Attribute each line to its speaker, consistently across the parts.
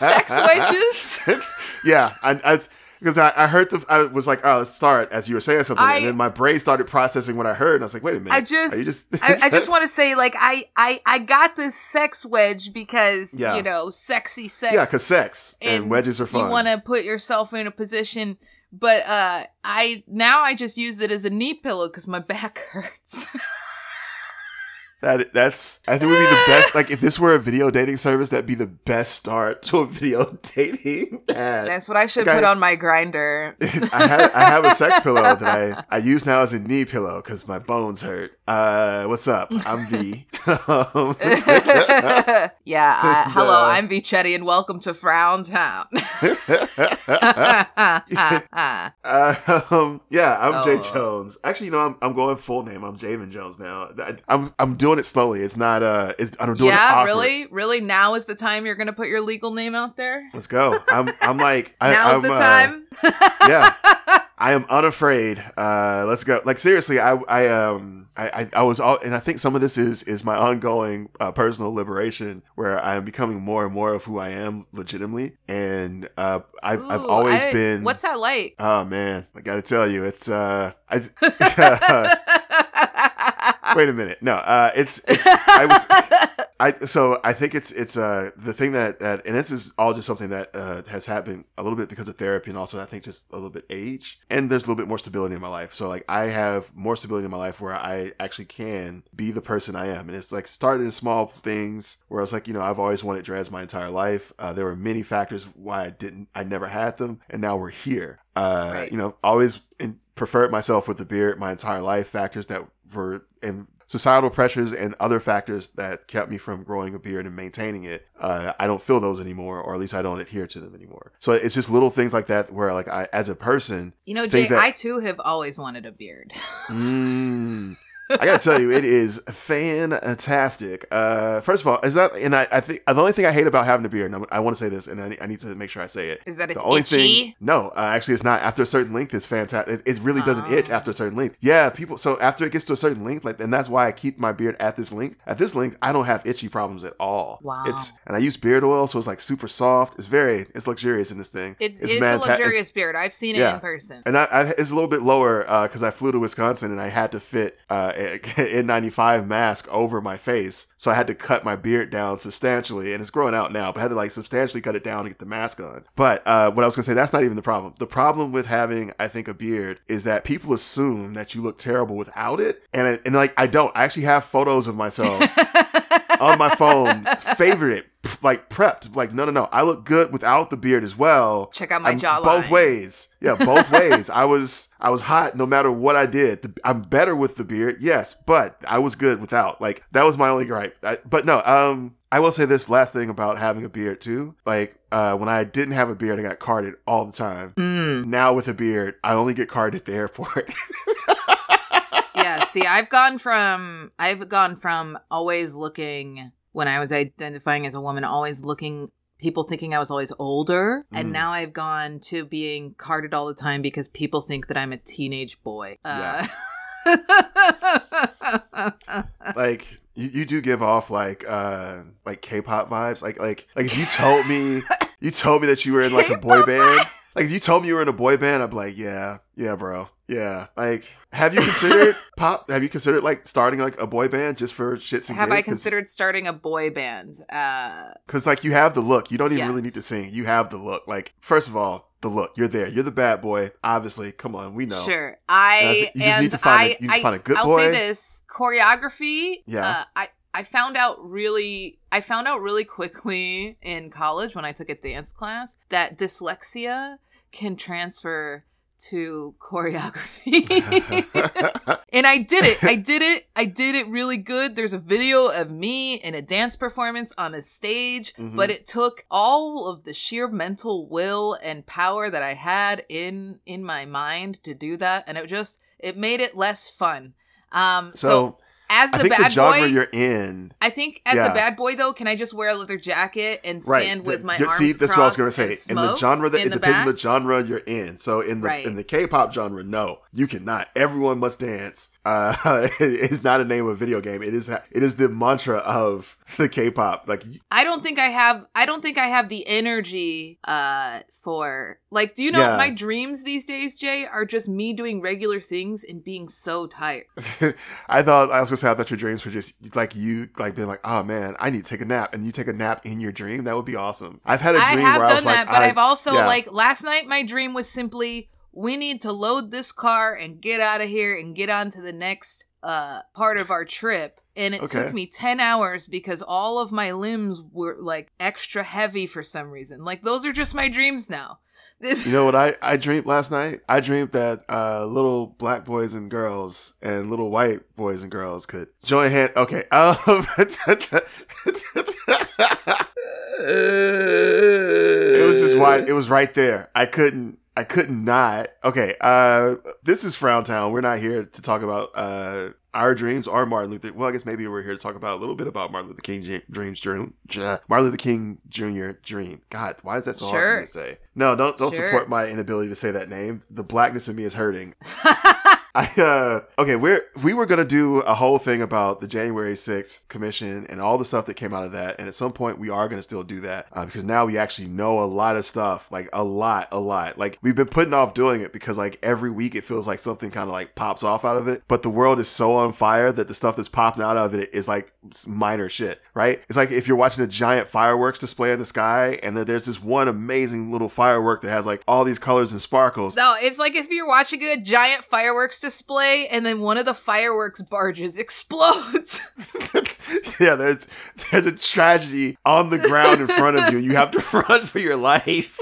Speaker 1: you know those sex wedges.
Speaker 2: yeah, I, I because I, I heard the I was like, oh, let's start as you were saying something,
Speaker 1: I-
Speaker 2: and then my brain started processing what I heard, and I was like, wait a minute,
Speaker 1: I just,
Speaker 2: just
Speaker 1: I, I just want to say, like, I, I, I got this sex wedge because
Speaker 2: Yeah.
Speaker 1: you know, sexy sex.
Speaker 2: yeah, because sex and,
Speaker 1: and
Speaker 2: wedges are fun.
Speaker 1: You want to put yourself in a position, but uh, I now I just use it as a knee pillow because my back hurts.
Speaker 2: That that's I think would be the best. Like if this were a video dating service, that'd be the best start to a video dating. ad.
Speaker 1: That's what I should
Speaker 2: Okay.
Speaker 1: put on my Grindr.
Speaker 2: I have I have a sex pillow that I, I use now as a knee pillow because my bones hurt. Uh, what's up? I'm V. Um,
Speaker 1: yeah. I, hello,
Speaker 2: uh,
Speaker 1: I'm Vichetti, and welcome to Frown Town.
Speaker 2: um, yeah, I'm Jay
Speaker 1: Oh.
Speaker 2: Jones. Actually, you know, I'm, I'm going full name. I'm Jamin Jones now. I, I'm I'm doing it slowly. It's not uh, it's I'm doing it
Speaker 1: yeah,
Speaker 2: awkward.
Speaker 1: really, really. Now is the time you're gonna put your legal name out there.
Speaker 2: Let's go. I'm I'm like I,
Speaker 1: Now's
Speaker 2: I'm,
Speaker 1: the
Speaker 2: uh,
Speaker 1: time.
Speaker 2: yeah. I am unafraid. Uh, let's go. Like seriously, I, I, um, I, I, I was all, and I think some of this is is my ongoing uh, personal liberation, where I am becoming more and more of who I am legitimately, and uh, I've, I've always
Speaker 1: I-
Speaker 2: been.
Speaker 1: What's that like?
Speaker 2: Oh man, I got to tell you, it's uh, I. Wait a minute. No, uh, it's it's. I was. I so I think it's it's uh the thing that that and this is all just something that uh has happened a little bit because of therapy and also I think just a little bit age and there's a little bit more stability in my life. So like I have more stability in my life where I actually can be the person I am and it's like started in small things where I was like you know I've always wanted dreads my entire life. Uh, there were many factors why I didn't I never had them and now we're here. Uh,
Speaker 1: Right.
Speaker 2: you know always in, preferred myself with the beard my entire life. Factors that were and societal pressures and other factors that kept me from growing a beard and maintaining it. Uh, I don't feel those anymore, or at least I don't adhere to them anymore. So it's just little things like that where, like, I as a person,
Speaker 1: You know, Jay,
Speaker 2: that-
Speaker 1: I too have always wanted a beard.
Speaker 2: mm, I gotta tell you, it is fantastic. Uh, first of all, is that and I, I think the only thing I hate about having a beard, and I'm- I want to say this, and I, I need to make sure I say it.
Speaker 1: Is that it's
Speaker 2: the only
Speaker 1: itchy?
Speaker 2: thing no uh, actually it's not after a certain length it's fantastic it, it really doesn't itch
Speaker 1: Oh.
Speaker 2: after a certain length yeah people so after it gets to a certain length like and that's why i keep my beard at this length at this length i don't have itchy problems at all
Speaker 1: Wow.
Speaker 2: it's and i use beard oil so it's like super soft it's very it's luxurious in this thing
Speaker 1: It's it's,
Speaker 2: mad
Speaker 1: a luxurious
Speaker 2: it's-
Speaker 1: beard. I've seen it
Speaker 2: Yeah.
Speaker 1: in person.
Speaker 2: and I, I, it's a little bit lower because I flew to Wisconsin and I had to fit uh, N95 mask over my face. So I had to cut my beard down substantially. And it's growing out now, but I had to like substantially cut it down to get the mask on. But uh, what I was to say, that's not even the problem. The problem with having, I think, a beard is that people assume that you look terrible without it. And, and like, I don't. I actually have photos of myself on my phone, favorite, like prepped. Like, no, no, no. I look good without the beard as well.
Speaker 1: Check out my
Speaker 2: I'm
Speaker 1: jawline.
Speaker 2: Both ways. Yeah, both ways. I was I was hot no matter what I did. The- I'm better with the beard, yes, but I was good without. Like that was my only gripe. I, but no, um, I will say this last thing about having a beard too. Like uh, when I didn't have a beard, I got carded all the time.
Speaker 1: Mm.
Speaker 2: Now with a beard, I only get carded at the airport.
Speaker 1: yeah, see, I've gone from I've gone from always looking when I was identifying as a woman, always looking people thinking I was always older,
Speaker 2: Mm.
Speaker 1: and now I've gone to being carded all the time because people think that I'm a teenage boy. Uh,
Speaker 2: like you, you do give off like uh like K-pop vibes. Like like like if you told me you told me that you were in like a boy band. Like if you told me you were in a boy band, I'd be like, yeah, yeah, bro, yeah. Like, have you considered pop? Have you considered like starting like a boy band just for shits and
Speaker 1: Have I considered starting a boy band? Uh,
Speaker 2: Because like you have the look. You don't even really need to sing. You have the look. Like first of all, the look. You're there. You're the bad boy. Obviously, come on, we know.
Speaker 1: Sure,
Speaker 2: And
Speaker 1: I
Speaker 2: I you just
Speaker 1: and
Speaker 2: need to find a-
Speaker 1: I,
Speaker 2: you need to
Speaker 1: I,
Speaker 2: find a good
Speaker 1: I'll
Speaker 2: boy.
Speaker 1: say this choreography.
Speaker 2: Yeah.
Speaker 1: uh, I I found out really I found out really quickly in college when I took a dance class that dyslexia can transfer to choreography. and I did it. I did it. I did it really good. There's a video of me in a dance performance on a stage,
Speaker 2: Mhm.
Speaker 1: but it took all of the sheer mental will and power that I had in in my mind to do that and it just it made it less fun. Um so,
Speaker 2: so
Speaker 1: as
Speaker 2: I
Speaker 1: the
Speaker 2: think
Speaker 1: bad
Speaker 2: the genre
Speaker 1: boy
Speaker 2: you're in.
Speaker 1: I think as
Speaker 2: Yeah.
Speaker 1: the bad boy though, can I just wear a leather jacket and stand with
Speaker 2: The-
Speaker 1: my arms
Speaker 2: See, that's what I was gonna say. In the genre that
Speaker 1: in
Speaker 2: it
Speaker 1: the
Speaker 2: depends on the genre you're in. So in the
Speaker 1: Right.
Speaker 2: in the K-pop genre, no, you cannot. Everyone must dance Uh, is not a name of a video game. It is it is the mantra of the K-pop. Like
Speaker 1: I don't think I have I don't think I have the energy uh for like do you know
Speaker 2: Yeah.
Speaker 1: my dreams these days, Jay, are just me doing regular things and being so tired.
Speaker 2: I thought I was gonna say I thought your dreams were just like you like being like, oh man, I need to take a nap, and you take a nap in your dream. That would be awesome. I've had a dream
Speaker 1: have
Speaker 2: where I was
Speaker 1: that,
Speaker 2: like,
Speaker 1: but
Speaker 2: I,
Speaker 1: I've also
Speaker 2: yeah.
Speaker 1: like last night my dream was simply we need to load this car and get out of here and get on to the next uh part of our trip. And it
Speaker 2: Okay.
Speaker 1: took me 10 hours because all of my limbs were like extra heavy for some reason. Like those are just my dreams now. This
Speaker 2: You know what I, I dreamed last night? I dreamed that uh, little black boys and girls and little white boys and girls could join hands. Okay. Um, it was just why it was right there. I couldn't I couldn't not. Okay, uh this is Frown Town. We're not here to talk about uh our dreams or Martin Luther. Well, I guess maybe we're here to talk about a little bit about Martin Luther King J- dreams dream. J- Martin Luther King Jr. dream. God, why is that so hard for me to say? No, don't don't
Speaker 1: Sure.
Speaker 2: support my inability to say that name. The blackness in me is hurting. I uh okay, we're we were gonna do a whole thing about the January 6th commission and all the stuff that came out of that, and at some point we are gonna still do that uh, because now we actually know a lot of stuff, like a lot, a lot. Like we've been putting off doing it because like every week it feels like something kind of like pops off out of it, but the world is so on fire that the stuff that's popping out of it is like minor shit, right? It's like if you're watching a giant fireworks display in the sky, and then there's this one amazing little firework that has like all these colors and sparkles.
Speaker 1: No, it's like if you're watching a giant fireworks display and then one of the fireworks barges explodes.
Speaker 2: yeah, there's there's a tragedy on the ground in front of you. You have to run for your life.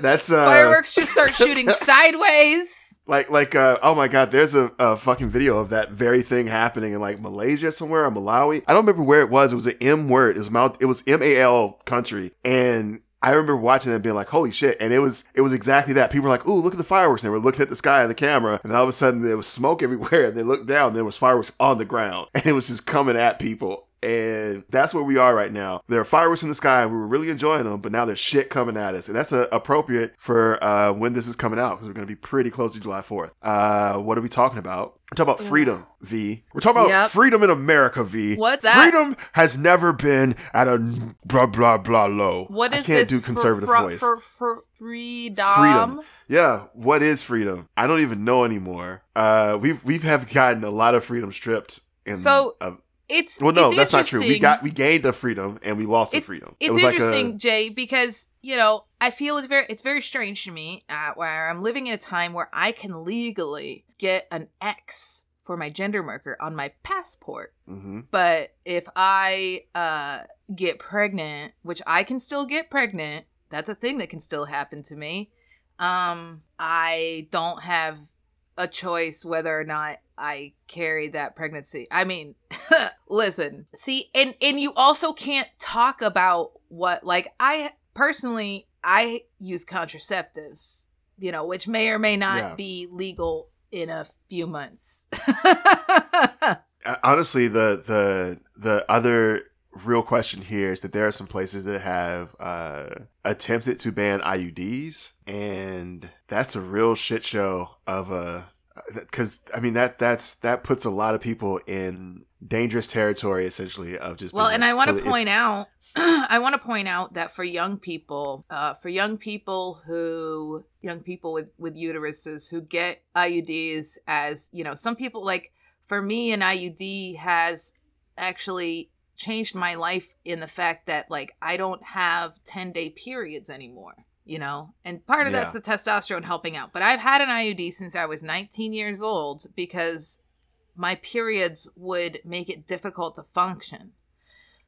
Speaker 2: That's uh,
Speaker 1: fireworks just start shooting sideways.
Speaker 2: like like uh, oh my god, there's a, a fucking video of that very thing happening in like Malaysia somewhere or Malawi. I don't remember where it was. It was an M word. It was Mal- it was M A L country and. I remember watching it being like, "Holy shit!" And it was it was exactly that. People were like, "Ooh, look at the fireworks!" And they were looking at the sky and the camera, and all of a sudden there was smoke everywhere. And they looked down, and there was fireworks on the ground, and it was just coming at people. And that's where we are right now. There are fireworks in the sky. We were really enjoying them, but now there's shit coming at us, and that's uh, appropriate for uh, when this is coming out because we're going to be pretty close to July 4th. Uh, what are we talking about? We're talking about freedom, V. We're talking about
Speaker 1: Yep.
Speaker 2: freedom in America, V.
Speaker 1: What's that?
Speaker 2: Freedom has never been at a blah blah blah low.
Speaker 1: What is
Speaker 2: I can't
Speaker 1: this
Speaker 2: do conservative
Speaker 1: for,
Speaker 2: voice.
Speaker 1: For, for freedom.
Speaker 2: freedom. Yeah, what is freedom? I don't even know anymore. Uh, we've we've have gotten a lot of freedom stripped. In,
Speaker 1: So, It's
Speaker 2: well, no,
Speaker 1: it's
Speaker 2: that's not true. We got we gained the freedom and we lost the freedom.
Speaker 1: It's
Speaker 2: it was
Speaker 1: interesting,
Speaker 2: like a
Speaker 1: Jay, because you know I feel it's very it's very strange to me uh, where I'm living in a time where I can legally get an X for my gender marker on my passport,
Speaker 2: Mhm.
Speaker 1: but if I uh, get pregnant, which I can still get pregnant, that's a thing that can still happen to me. Um, I don't have a choice whether or not I carry that pregnancy. I mean, listen, see, and and you also can't talk about what like I personally I use contraceptives, you know, which may or may not
Speaker 2: Yeah.
Speaker 1: be legal in a few months.
Speaker 2: Uh, honestly the the the other real question here is that there are some places that have uh attempted to ban IUDs and that's a real shit show of a because I mean that that's that puts a lot of people in dangerous territory essentially of just
Speaker 1: well, and
Speaker 2: like-
Speaker 1: I want
Speaker 2: so
Speaker 1: to
Speaker 2: if-
Speaker 1: point out I want to point out that for young people, uh, for young people who, young people with with uteruses who get IUDs, as you know, some people like for me, an IUD has actually changed my life in the fact that like I don't have ten day periods anymore. You know, and part of that's the testosterone helping out. But I've had an IUD since I was 19 years old because my periods would make it difficult to function.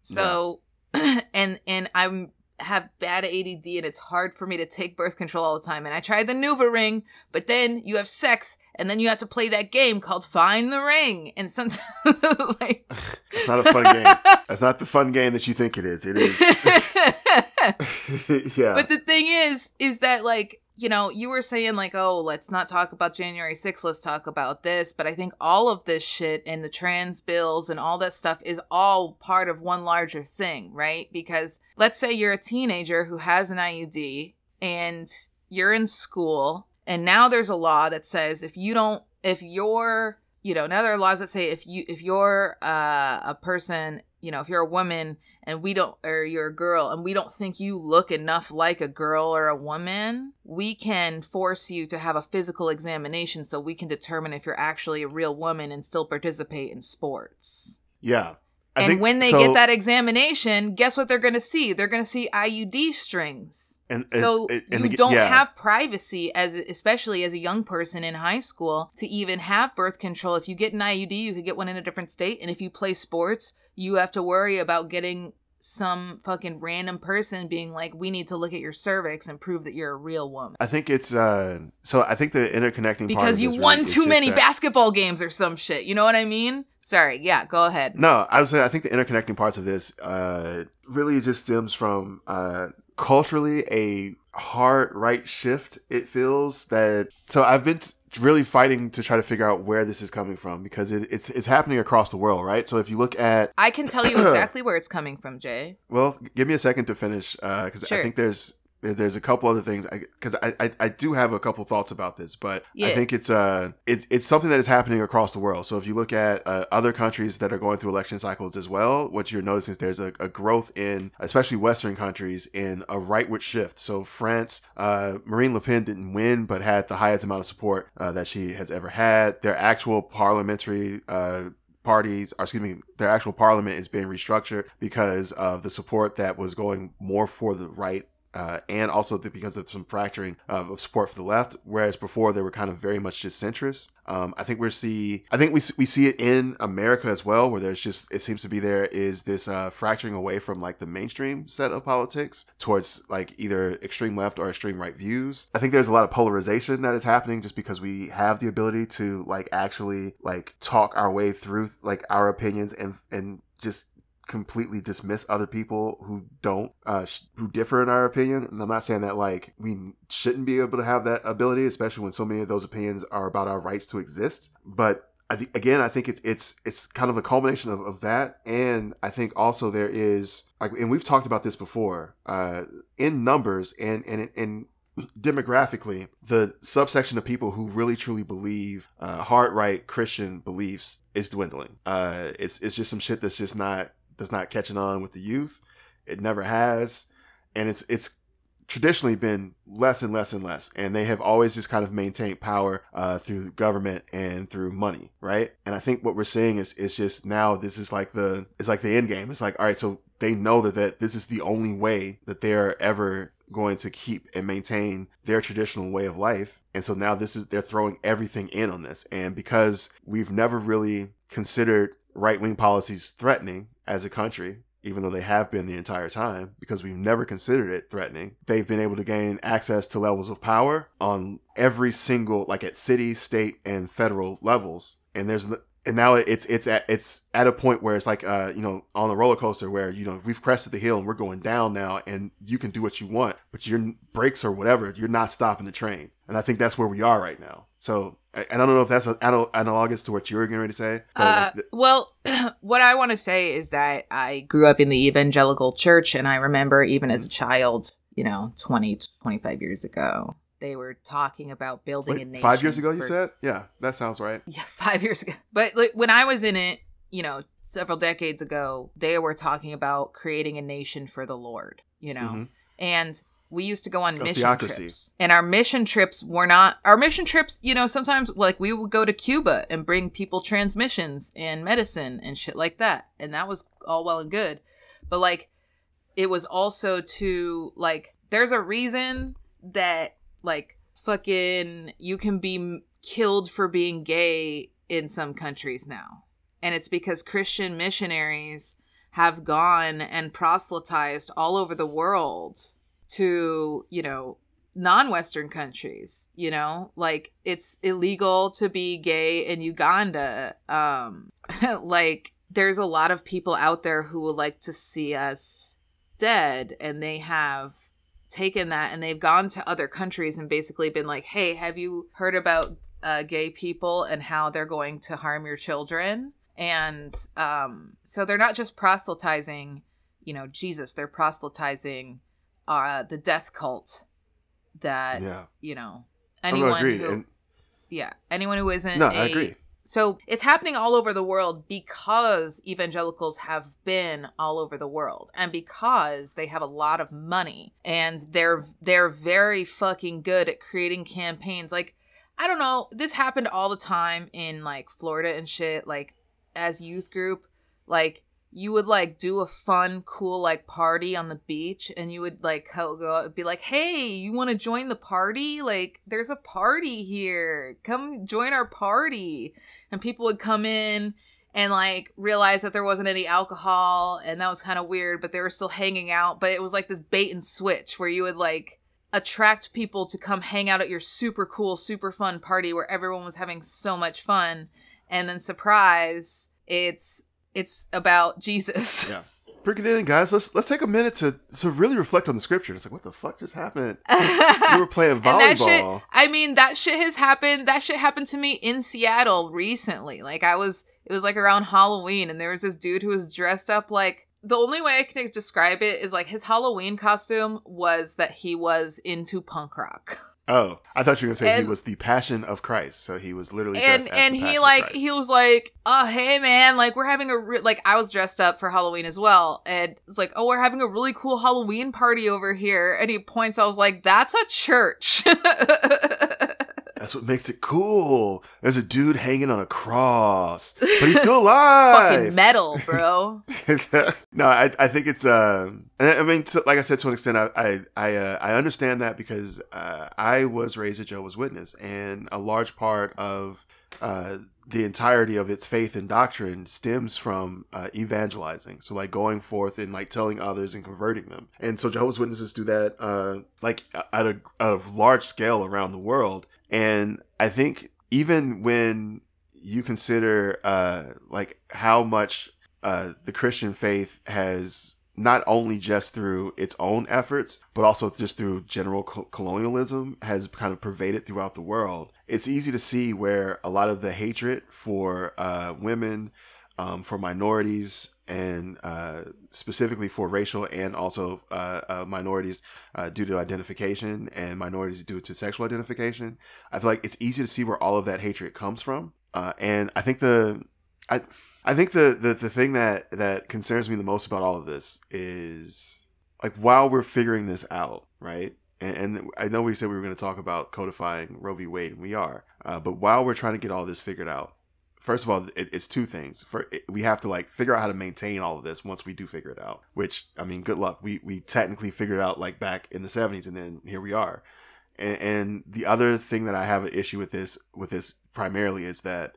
Speaker 1: So, and and I'm have bad ADD and it's hard for me to take birth control all the time. And I tried the NuvaRing, but then you have sex and then you have to play that game called Find the Ring. And sometimes like
Speaker 2: it's not a fun game that's not the fun game that you think it is it is yeah
Speaker 1: But the thing is, is that like, you know, you were saying like, oh, let's not talk about January 6th, let's talk about this. But I think all of this shit and the trans bills and all that stuff is all part of one larger thing, right? Because let's say you're a teenager who has an IUD and you're in school and now there's a law that says if you don't if you're you know now there are laws that say if you if you're uh, a person you know if you're a woman and we don't or you're a girl and we don't think you look enough like a girl or a woman we can force you to have a physical examination so we can determine if you're actually a real woman and still participate in sports
Speaker 2: Yeah. I
Speaker 1: and when they
Speaker 2: so-
Speaker 1: get that examination guess what they're going to see they're going to see iud strings
Speaker 2: and, and-
Speaker 1: so
Speaker 2: and- and
Speaker 1: you
Speaker 2: the-
Speaker 1: don't
Speaker 2: yeah.
Speaker 1: have privacy as especially as a young person in high school to even have birth control. If you get an IUD, you could get one in a different state, and if you play sports, you have to worry about getting some fucking random person being like, "We need to look at your cervix and prove that you're a real woman."
Speaker 2: I think it's uh so I think the interconnecting
Speaker 1: Because you
Speaker 2: this really
Speaker 1: won too many
Speaker 2: that-
Speaker 1: basketball games or some shit. You know what I mean? Sorry. Yeah, go ahead.
Speaker 2: No, I was saying I think the interconnecting parts of this uh really just stems from uh culturally a hard right shift it feels that so I've been t- really fighting to try to figure out where this is coming from because it, it's it's happening across the world, right? So if you look at
Speaker 1: I can tell you exactly where it's coming from, Jay.
Speaker 2: well, give me a second to finish uh, because
Speaker 1: Sure.
Speaker 2: I think there's there- there's a couple other things because I, I I do have a couple thoughts about this, but I think it's uh it, it's something that is happening across the world. So if you look at uh, other countries that are going through election cycles as well, what you're noticing is there's a, a growth in especially Western countries in a rightward shift. So France, uh, Marine Le Pen didn't win, but had the highest amount of support uh, that she has ever had. Their actual parliamentary uh, parties, or excuse me, their actual parliament is being restructured because of the support that was going more for the right. Uh, and also the, because of some fracturing of, of support for the left, whereas before they were kind of very much just centrist. Um, I think we're see, I think we we see it in America as well, where there's just it seems to be there is this uh, fracturing away from like the mainstream set of politics towards like either extreme left or extreme right views. I think there's a lot of polarization that is happening just because we have the ability to like actually like talk our way through like our opinions and and just completely dismiss other people who don't uh sh- who differ in our opinion. And i'm not saying that like we shouldn't be able to have that ability especially when so many of those opinions are about our rights to exist. But I think again, I think it's it's it's kind of a culmination of, of that, and I think also there is like, and we've talked about this before, uh, in numbers and and and demographically, the subsection of people who really truly believe uh, hard right Christian beliefs is dwindling. Uh, it's it's just some shit that's just not that's not catching on with the youth. It never has, and it's it's traditionally been less and less and less. And they have always just kind of maintained power uh, through government and through money right? And i think what we're seeing is is just now this is like the it's like the end game. It's like all right so they know that, that this is the only way that they're ever going to keep and maintain their traditional way of life. And so now this is they're throwing everything in on this. And because we've never really considered right-wing policies threatening as a country even though they have been the entire time, because we've never considered it threatening. They've been able to gain access to levels of power on every single, like at city, state, and federal levels. And there's, and now it's it's at it's at a point where it's like uh you know on a roller coaster where you know we've crested the hill and we're going down now, and you can do what you want, but your brakes or whatever, you're not stopping the train. And I think that's where we are right now. So I, I don't know if that's an anal- analogous to what you were getting ready to say.
Speaker 1: Uh,
Speaker 2: th-
Speaker 1: well, what I want to say is that I grew up in the evangelical church, and I remember even as a child, you know, 20, 25 years ago, they were talking about building a nation.
Speaker 2: five years ago, you said? Yeah, that sounds right.
Speaker 1: Yeah, five years ago. But like, when I was in it, you know, several decades ago, they were talking about creating a nation for the Lord, you know,
Speaker 2: Mhm.
Speaker 1: and we used to go on mission
Speaker 2: theocracy.
Speaker 1: trips. And our mission trips were not our mission trips, you know, sometimes like we would go to Cuba and bring people transmissions and medicine and shit like that. And that was all well and good. But like it was also to like there's a reason that like fucking you can be killed for being gay in some countries now. And it's because Christian missionaries have gone and proselytized all over the world to, you know, non-western countries, you know? Like it's illegal to be gay in Uganda. Um like there's a lot of people out there who would like to see us dead and they have taken that and they've gone to other countries and basically been like, "Hey, have you heard about uh, gay people and how they're going to harm your children?" And um, so they're not just proselytizing, you know, Jesus. They're proselytizing uh, the death cult that
Speaker 2: Yeah.
Speaker 1: you know
Speaker 2: no,
Speaker 1: anyone who
Speaker 2: And
Speaker 1: yeah, anyone who isn't
Speaker 2: No,
Speaker 1: a-
Speaker 2: I agree.
Speaker 1: So it's happening all over the world because evangelicals have been all over the world and because they have a lot of money and they're they're very fucking good at creating campaigns. Like I don't know, this happened all the time in like Florida and shit like as youth group like you would like do a fun cool like party on the beach and you would like go go be like hey you want to join the party? Like there's a party here. Come join our party. And people would come in and like realize that there wasn't any alcohol and that was kind of weird but they were still hanging out. But it was like this bait and switch where you would like attract people to come hang out at your super cool super fun party where everyone was having so much fun. And then surprise it's it's about jesus
Speaker 2: Yeah. Bring it in, guys. Let's let's take a minute to to really reflect on the scripture. It's like, what the fuck just happened? We were playing
Speaker 1: that shit,
Speaker 2: volleyball.
Speaker 1: I mean, that shit has happened. That shit happened to me in Seattle recently. Like, I was, it was like around Halloween, and there was this dude who was dressed up like. The only way I can describe it is like his Halloween costume was that he was into punk rock.
Speaker 2: Oh, I thought you were gonna say he was the Passion of Christ. So he was literally
Speaker 1: and and he like he was like oh hey man like we're having a re-, like i was dressed up for halloween as well. And it's like oh we're having a really cool halloween party over here. And he points i was like that's a church
Speaker 2: That's what makes it cool. There's a dude hanging on a cross, but he's still alive.
Speaker 1: fucking metal bro
Speaker 2: no, I, I think it's I I mean to, like I said to an extent I I I, uh, I understand that because uh, I was raised a Jehovah's Witness and a large part of uh, the entirety of its faith and doctrine stems from uh, evangelizing. So like going forth and like telling others and converting them. And so Jehovah's Witnesses do that uh, like at a, at a large scale around the world. And I think even when you consider uh, like how much uh, the Christian faith has not only just through its own efforts, but also just through general col- colonialism has kind of pervaded throughout the world. It's easy to see where a lot of the hatred for uh, women, um, for minorities, and uh, specifically for racial and also uh, uh, minorities uh, due to identification and minorities due to sexual identification. I feel like it's easy to see where all of that hatred comes from. Uh, and I think the I I think the, the the thing that that concerns me the most about all of this is like while we're figuring this out, right? And, and I know we said we were going to talk about codifying Roe v. Wade, and we are. Uh, but while we're trying to get all this figured out, first of all, it, it's two things. For it, we have to like figure out how to maintain all of this once we do figure it out. Which I mean, good luck. We we technically figured it out like back in the '70s, and then here we are. And, and the other thing that I have an issue with this with this primarily is that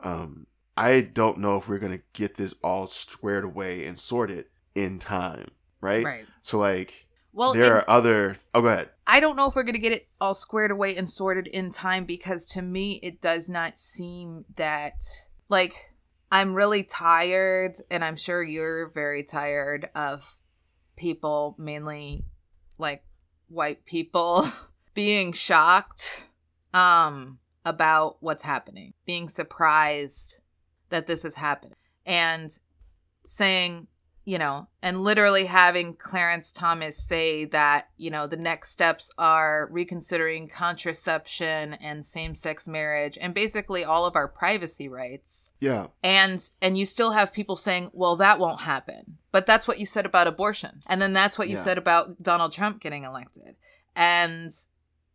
Speaker 2: um, I don't know if we're gonna get this all squared away and sorted in time, right?
Speaker 1: right
Speaker 2: So like
Speaker 1: well
Speaker 2: there are other. Oh, go ahead.
Speaker 1: i don't know if we're gonna get it all squared away and sorted in time because to me it does not seem that like i'm really tired and i'm sure you're very tired of people mainly like white people being shocked um about what's happening being surprised that this is happening and saying you know and literally having clarence thomas say that you know the next steps are reconsidering contraception and same-sex marriage and basically all of our privacy rights
Speaker 2: Yeah,
Speaker 1: and and you still have people saying well that won't happen but that's what you said about abortion and then that's what you
Speaker 2: Yeah.
Speaker 1: said about donald trump getting elected and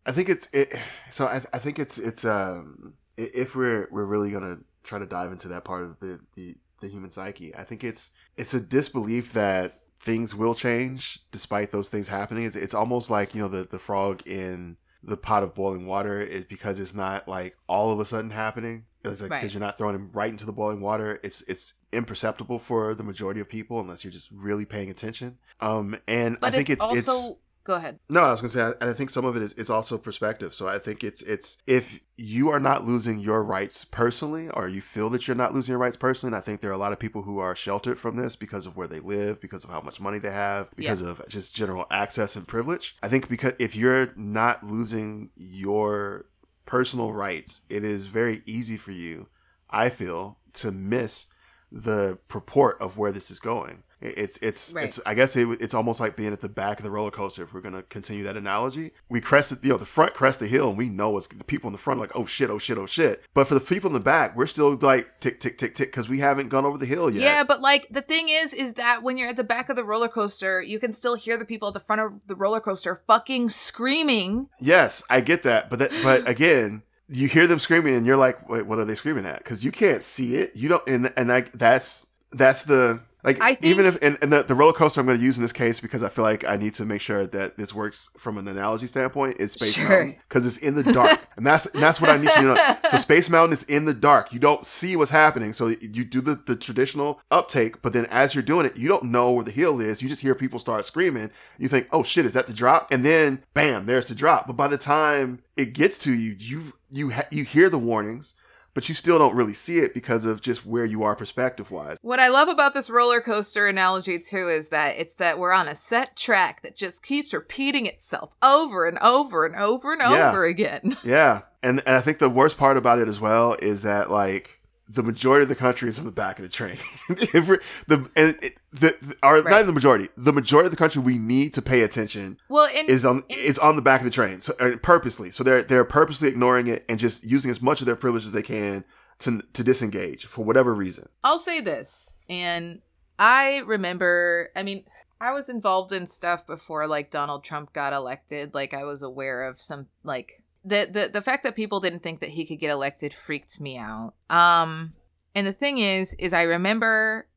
Speaker 2: I think it's it. So I, I think it's it's um if we're we're really gonna try to dive into that part of the the the human psyche, I think it's it's a disbelief that things will change despite those things happening. It's it's almost like you know the the frog in the pot of boiling water is because it's not like all of a sudden happening. It's like because
Speaker 1: Right.
Speaker 2: you're not throwing him right into the boiling water. It's it's imperceptible for the majority of people unless you're just really paying attention. Um, and
Speaker 1: but
Speaker 2: I think
Speaker 1: it's,
Speaker 2: it's
Speaker 1: also
Speaker 2: it's
Speaker 1: go ahead
Speaker 2: no, I was gonna say, I- and I think some of it is it's also perspective. So I think it's it's if you are not losing your rights personally, or you feel that you're not losing your rights personally, and I think there are a lot of people who are sheltered from this because of where they live, because of how much money they have, because of just general access and privilege. I think because if you're not losing your personal rights, it is very easy for you, I feel, to miss the purport of where this is going. It's it's
Speaker 1: Right.
Speaker 2: it's. I guess it, it's almost like being at the back of the roller coaster. If we're gonna continue that analogy, we crested, you know, the front crest the hill, and we know it's the people in the front are like, oh shit, oh shit, oh shit. But for the people in the back, we're still like tick tick tick tick because we haven't gone over the hill yet.
Speaker 1: Yeah, but like the thing is, is that when you're at the back of the roller coaster, you can still hear the people at the front of the roller coaster fucking screaming.
Speaker 2: Yes, I get that, but that, but again, you hear them screaming, and you're like, wait, what are they screaming at? Because you can't see it. You don't, and and I, that's that's the like
Speaker 1: I think-
Speaker 2: even if and, and the, the roller coaster I'm going to use in this case because I feel like I need to make sure that this works from an analogy standpoint is Space
Speaker 1: Sure.
Speaker 2: Mountain because it's in the dark, and that's and that's what I need you to know. So Space Mountain is in the dark. You don't see what's happening, so you do the the traditional uptake, but then as you're doing it, you don't know where the hill is. You just hear people start screaming. You think, oh shit, is that the drop? And then bam, there's the drop. But by the time it gets to you, you you ha- you hear the warnings. But you still don't really see it because of just where you are perspective wise.
Speaker 1: What I love about this roller coaster analogy too is that it's that we're on a set track that just keeps repeating itself over and over and over and
Speaker 2: Yeah.
Speaker 1: over again.
Speaker 2: Yeah, and and I think the worst part about it as well is that like the majority of the country is on the back of the train. if we're, the and it, the, the not
Speaker 1: Right.
Speaker 2: even the majority, the majority of the country we need to pay attention
Speaker 1: Well, and
Speaker 2: is on is on the back of the train, so uh, purposely. So they're they're purposely ignoring it and just using as much of their privilege as they can to to disengage for whatever reason.
Speaker 1: I'll say this, and I remember, I mean, I was involved in stuff before like Donald Trump got elected. Like I was aware of some like the the the fact that people didn't think that he could get elected freaked me out. Um and the thing is is I remember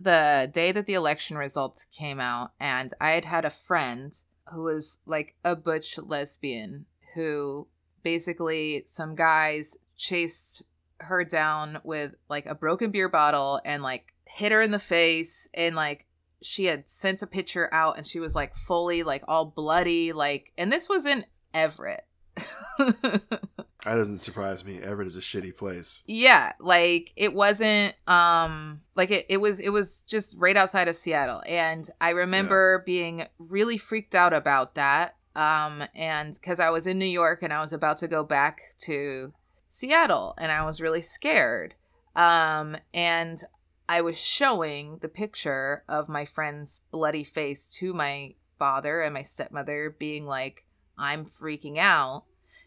Speaker 1: the day that the election results came out and I had had a friend who was like a butch lesbian who basically some guys chased her down with like a broken beer bottle and like hit her in the face and like she had sent a picture out and she was like fully like all bloody like and this was in Everett.
Speaker 2: That doesn't surprise me. Everett is a shitty place.
Speaker 1: yeah, like it wasn't um like it, it was it was just right outside of Seattle and I remember being really freaked out about that um and cuz I was in New York and I was about to go back to Seattle and I was really scared. Um and I was showing the picture of my friend's bloody face to my father and my stepmother being like I'm freaking out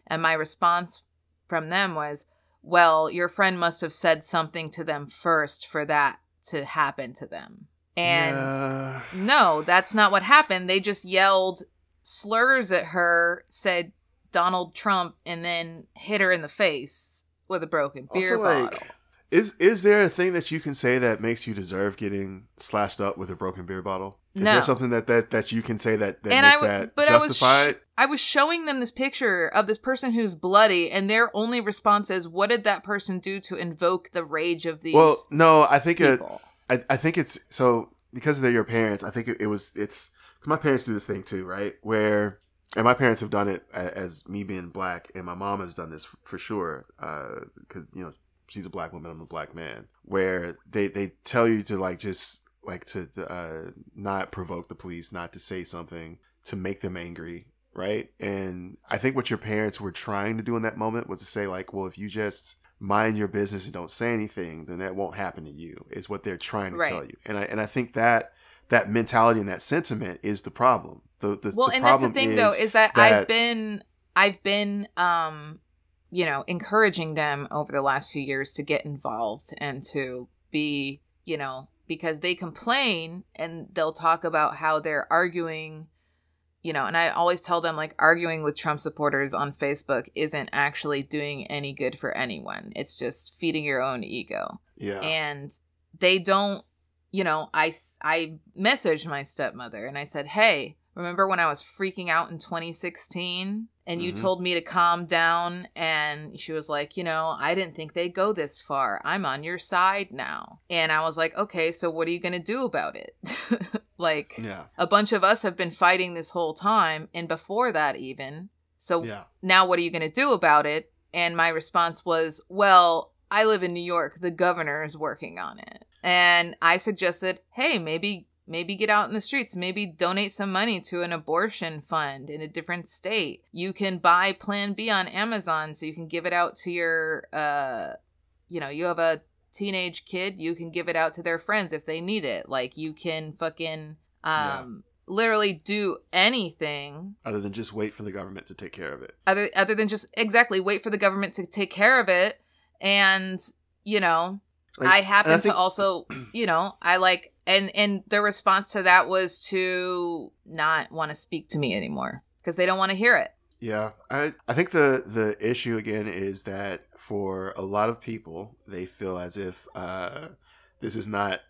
Speaker 1: and my response from them was well, your friend must have said something to them first for that to happen to them. And
Speaker 2: Yeah.
Speaker 1: no, that's not what happened. They just yelled slurs at her, said Donald Trump, and then hit her in the face with a broken beer
Speaker 2: Also, like,
Speaker 1: bottle.
Speaker 2: Is is there a thing that you can say that makes you deserve getting slashed up with a broken beer bottle? Is
Speaker 1: No.
Speaker 2: there something that, that that you can say that, that
Speaker 1: And I
Speaker 2: makes
Speaker 1: w-
Speaker 2: that
Speaker 1: but I was
Speaker 2: justified?
Speaker 1: sh- I was showing them this picture of this person who's bloody, and their only response is, "What did that person do to invoke the rage of these
Speaker 2: well, no, I think it. I, I think it's so because they're your parents. I think it, it was it's my parents do this thing too, right? Where and my parents have done it as me being black, and my mom has done this for sure uh, because you know she's a black woman, I'm a black man. Where they they tell you to like just like to uh, not provoke the police, not to say something to make them angry. Right. And I think what your parents were trying to do in that moment was to say, like, well, if you just mind your business and don't say anything, then that won't happen to you, is what they're trying to
Speaker 1: Right.
Speaker 2: tell you. And I and I think that that mentality and that sentiment is the problem. The, the
Speaker 1: well
Speaker 2: the
Speaker 1: and that's the
Speaker 2: problem
Speaker 1: thing though is that,
Speaker 2: that-
Speaker 1: i've been i've been um you know encouraging them over the last few years to get involved and to be you know because they complain and they'll talk about how they're arguing you know and i always tell them like arguing with trump supporters on facebook isn't actually doing any good for anyone it's just feeding your own ego
Speaker 2: yeah.
Speaker 1: and they don't you know I I messaged my stepmother and i said hey remember when i was freaking out in 2016 and you
Speaker 2: Mhm.
Speaker 1: told me to calm down? And she was like you know i didn't think they'd go this far. I'm on your side now. And i was like okay so what are you going to do about it? Like
Speaker 2: yeah.
Speaker 1: a bunch of us have been fighting this whole time and before that even. So
Speaker 2: Yeah.
Speaker 1: now what are you going to do about it? And my response was well i live in new york. The governor is working on it. And i suggested hey maybe maybe get out in the streets maybe donate some money to an abortion fund in a different state you can buy plan b on amazon so you can give it out to your uh you know you have a teenage kid, you can give it out to their friends if they need it. Like you can fucking um literally do anything
Speaker 2: Other than just wait for the government to take care of it.
Speaker 1: other other than just exactly wait for the government to take care of it and you know
Speaker 2: Like,
Speaker 1: i happen
Speaker 2: I think-
Speaker 1: to also you know i like and and the response to that was to not want to speak to me anymore because they don't want to hear it
Speaker 2: Yeah, I I think the the issue again is that for a lot of people, they feel as if uh, this is not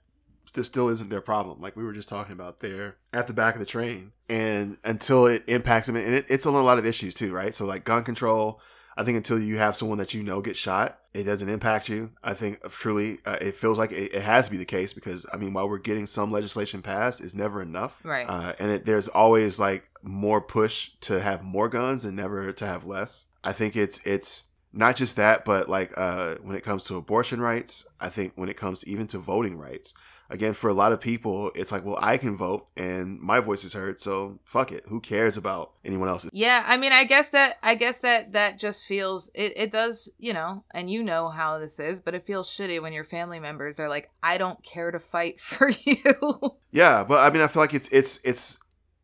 Speaker 2: this still isn't their problem. Like we were just talking about, they're at the back of the train, and until it impacts them, and it, it's on a lot of issues too, right? So like gun control. I think until you have someone that you know get shot, it doesn't impact you. I think truly, uh, it feels like it, it has to be the case because I mean, while we're getting some legislation passed, is never enough.
Speaker 1: right
Speaker 2: Uh, and it, there's always like more push to have more guns and never to have less. I think it's it's not just that, but like uh, when it comes to abortion rights, I think when it comes even to voting rights, again for a lot of people, it's like, well, I can vote and my voice is heard, so fuck it. Who cares about anyone else's?
Speaker 1: yeah i mean i guess that i guess that that just feels it, it does you know and you know how this is but it feels shitty when your family members are like i don't care to fight for you
Speaker 2: Yeah, but I mean, I feel like it's it's it's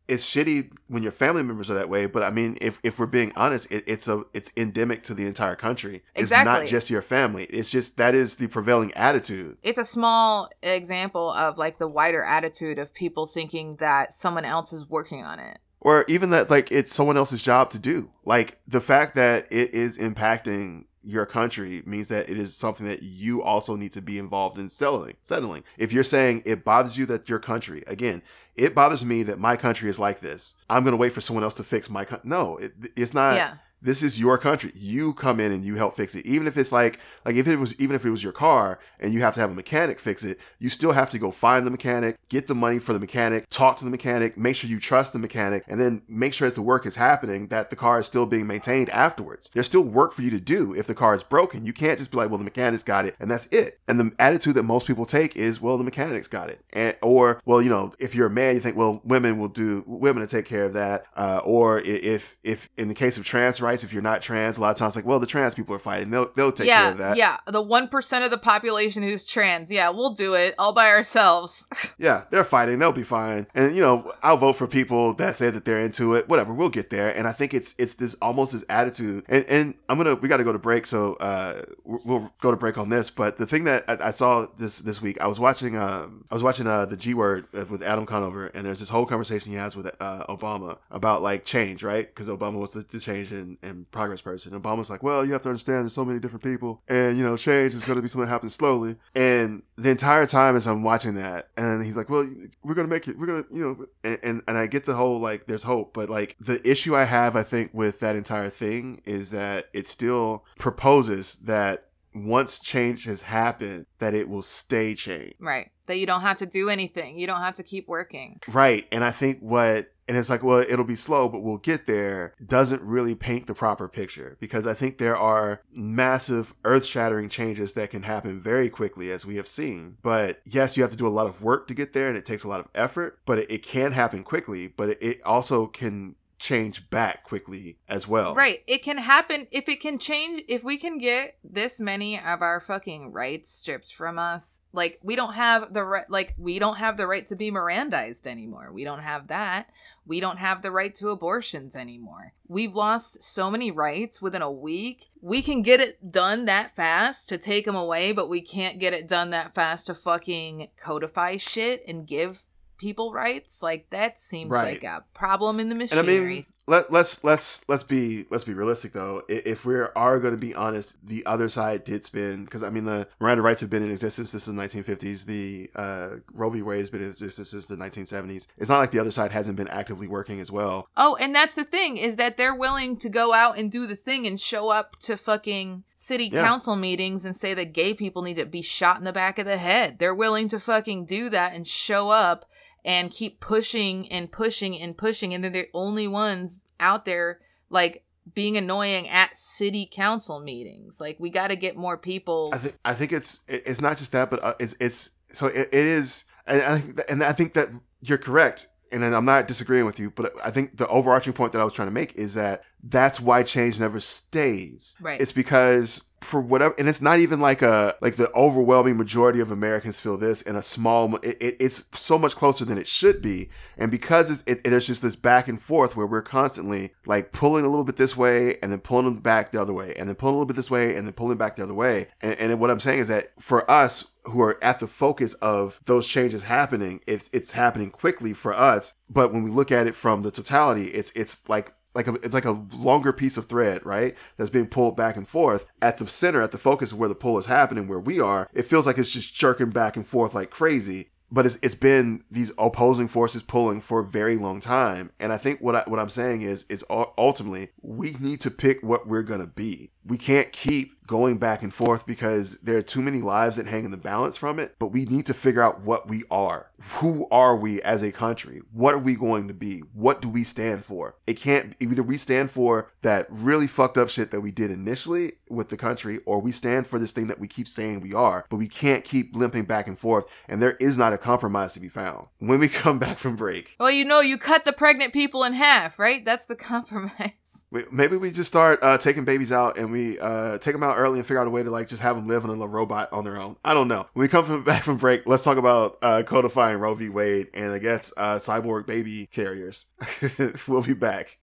Speaker 2: it's shitty when your family members are that way. But I mean, if if we're being honest, it, it's a it's endemic to the entire country. It's not just your family. It's just that is the prevailing attitude.
Speaker 1: it's a small example of like the wider attitude of people thinking that someone else is working on it.
Speaker 2: or even that like it's someone else's job to do like the fact that it is impacting your country means that it is something that you also need to be involved in settling settling if you're saying it bothers you that your country again it bothers me that my country is like this i'm going to wait for someone else to fix my country no it, it's not
Speaker 1: yeah.
Speaker 2: This is your country. You come in and you help fix it. Even if it's like like if it was even if it was your car and you have to have a mechanic fix it you still have to go find the mechanic get the money for the mechanic talk to the mechanic make sure you trust the mechanic and then make sure as the work is happening that the car is still being maintained afterwards. There's still work for you to do if the car is broken. You can't just be like well the mechanic's got it and that's it. And the attitude that most people take is well the mechanic's got it. And or well you know if you're a man you think well women will do women will take care of that. Uh, or if if in the case of trans rights if you're not trans a lot of times like well the trans people are fighting they'll they'll take care of that
Speaker 1: yeah. The one percent of the population who's trans, yeah, we'll do it all by ourselves.
Speaker 2: Yeah, they're fighting. They'll be fine. And you know, I'll vote for people that say that they're into it. Whatever, we'll get there. And I think it's it's this almost this attitude. And and I'm gonna we got to go to break, so uh we'll go to break on this. But the thing that I, I saw this this week, I was watching um I was watching uh the G Word with Adam Conover, and there's this whole conversation he has with uh Obama about like change, right? Because Obama was the, the change and, and progress person. And Obama's like, well, you have to understand, there's so many different people, and you know, change is gonna be something that happens slowly. And the entire time as I'm watching that, and he's like, well, we're gonna make it. We're gonna, you know, and, and and I get the whole like, there's hope, but like the issue I have, I think, with that entire thing is that it still proposes that once change has happened, that it will stay changed.
Speaker 1: right. That you don't have to do anything. You don't have to keep working.
Speaker 2: Right. And I think what, and it's like, well, it'll be slow, but we'll get there, doesn't really paint the proper picture because I think there are massive earth shattering changes that can happen very quickly, as we have seen. But yes, you have to do a lot of work to get there and it takes a lot of effort, but it, it can happen quickly, but it, it also can change back quickly as well.
Speaker 1: Right. It can happen if it can change if we can get this many of our fucking rights stripped from us. Like we don't have the right like we don't have the right to be Mirandized anymore. We don't have that. We don't have the right to abortions anymore. We've lost so many rights within a week. We can get it done that fast to take them away, but we can't get it done that fast to fucking codify shit and give people rights. Like that seems
Speaker 2: Right.
Speaker 1: like a problem in the
Speaker 2: And I mean, let, let's let's let's be let's be realistic though. If we are going to be honest, the other side did spin because I mean the Miranda rights have been in existence since the 1950s. The uh, Roe v. Wade has been in existence since the 1970s. It's not like the other side hasn't been actively working as well.
Speaker 1: Oh, and that's the thing is that they're willing to go out and do the thing and show up to fucking city
Speaker 2: Yeah.
Speaker 1: council meetings and say that gay people need to be shot in the back of the head. They're willing to fucking do that and show up and keep pushing and pushing and pushing and they're the only ones out there like being annoying at city council meetings. Like we got to get more people.
Speaker 2: I think I think it's it's not just that, but uh, it's it's so it, it is, and I think that, and I think that you're correct, and I'm not disagreeing with you, but I think the overarching point that I was trying to make is that that's why change never stays.
Speaker 1: Right.
Speaker 2: It's because for whatever and it's not even like a like the overwhelming majority of americans feel this in a small it, it, it's so much closer than it should be. And because it, there's just this back and forth where we're constantly like pulling a little bit this way and then pulling them back the other way and then pulling a little bit this way and then pulling back the other way. And, and what i'm saying is that for us who are at the focus of those changes happening if it's happening quickly for us. But when we look at it from the totality it's it's like like a, it's like a longer piece of thread, right? That's being pulled back and forth at the center, at the focus of where the pull is happening, where we are. It feels like it's just jerking back and forth like crazy. But it's, it's been these opposing forces pulling for a very long time, and I think what I, what I'm saying is is ultimately we need to pick what we're gonna be. We can't keep going back and forth because there are too many lives that hang in the balance from it. But we need to figure out what we are. Who are we as a country? What are we going to be? What do we stand for? It can't either we stand for that really fucked up shit that we did initially with the country, or we stand for this thing that we keep saying we are, but we can't keep limping back and forth. And there is not a compromise to be found. When we come back from break.
Speaker 1: Well, you know, you cut the pregnant people in half, right? That's the compromise.
Speaker 2: Maybe we just start uh, taking babies out and we uh, take them out early and figure out a way to like just have them live in a little robot on their own. I don't know. When we come from, back from break, let's talk about uh, codifying Roe v. Wade and I guess uh, cyborg baby carriers. we'll be back.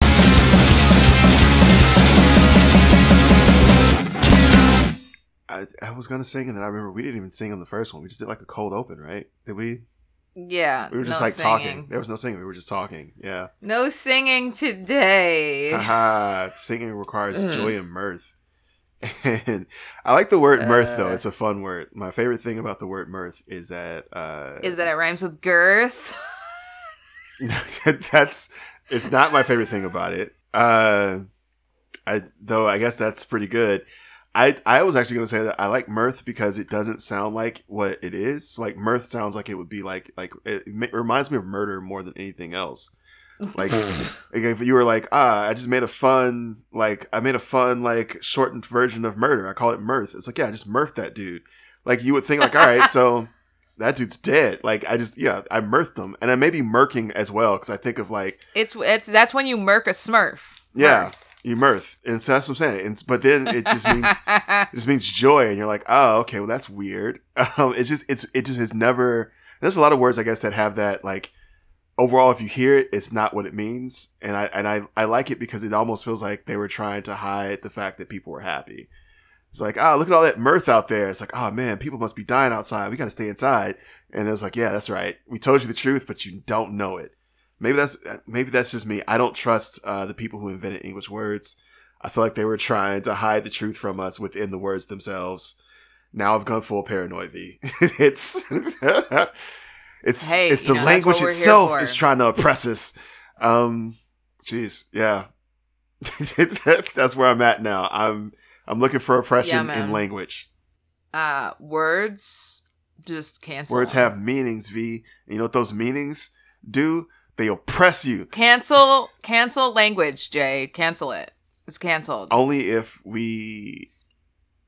Speaker 2: I, I was gonna sing and then I remember we didn't even sing on the first one. We just did like a cold open, right? Did we?
Speaker 1: Yeah.
Speaker 2: We were just
Speaker 1: no
Speaker 2: like
Speaker 1: singing.
Speaker 2: talking. There was no singing. We were just talking. Yeah.
Speaker 1: No singing today.
Speaker 2: Haha. singing requires joy and mirth. And I like the word mirth though.
Speaker 1: Uh.
Speaker 2: It's a fun word. My favorite thing about the word mirth is that uh
Speaker 1: Is that it rhymes with girth?
Speaker 2: that's it's not my favorite thing about it. Uh I though I guess that's pretty good. I I was actually gonna say that I like mirth because it doesn't sound like what it is. Like mirth sounds like it would be like like it, ma- reminds me of murder more than anything else. Like, like if you were like ah I just made a fun like I made a fun like shortened version of murder. I call it mirth. It's like yeah I just mirth that dude. Like you would think like all right so that dude's dead. Like I just yeah I mirthed him and I may be murking as well because I think of like
Speaker 1: It's it's that's when you murk a smurf.
Speaker 2: yeah you mirth and so that's what I'm saying. And, but then it just means it just means joy and you're like oh okay well that's weird um it's just it's it just has never there's a lot of words i guess that have that like overall if you hear it it's not what it means. And i and i i like it because it almost feels like they were trying to hide the fact that people were happy. It's like oh look at all that mirth out there. It's like oh man people must be dying outside. We gotta stay inside. And it's like yeah that's right. We told you the truth but you don't know it. Maybe that's maybe that's just me. I don't trust uh, the people who invented english words. I feel like they were trying to hide the truth from us within the words themselves. Now I've gone full paranoid. It's it's
Speaker 1: Hey,
Speaker 2: it's the
Speaker 1: know,
Speaker 2: language
Speaker 1: what we're here
Speaker 2: itself is trying to oppress us. Um, jeez, yeah, that's where I'm at now. I'm I'm looking for oppression
Speaker 1: Yeah,
Speaker 2: in language.
Speaker 1: uh words just cancel.
Speaker 2: Words have meanings. Vee. And you know what those meanings do? They oppress you.
Speaker 1: cancel cancel language, Jay. Cancel it. It's canceled.
Speaker 2: Only if we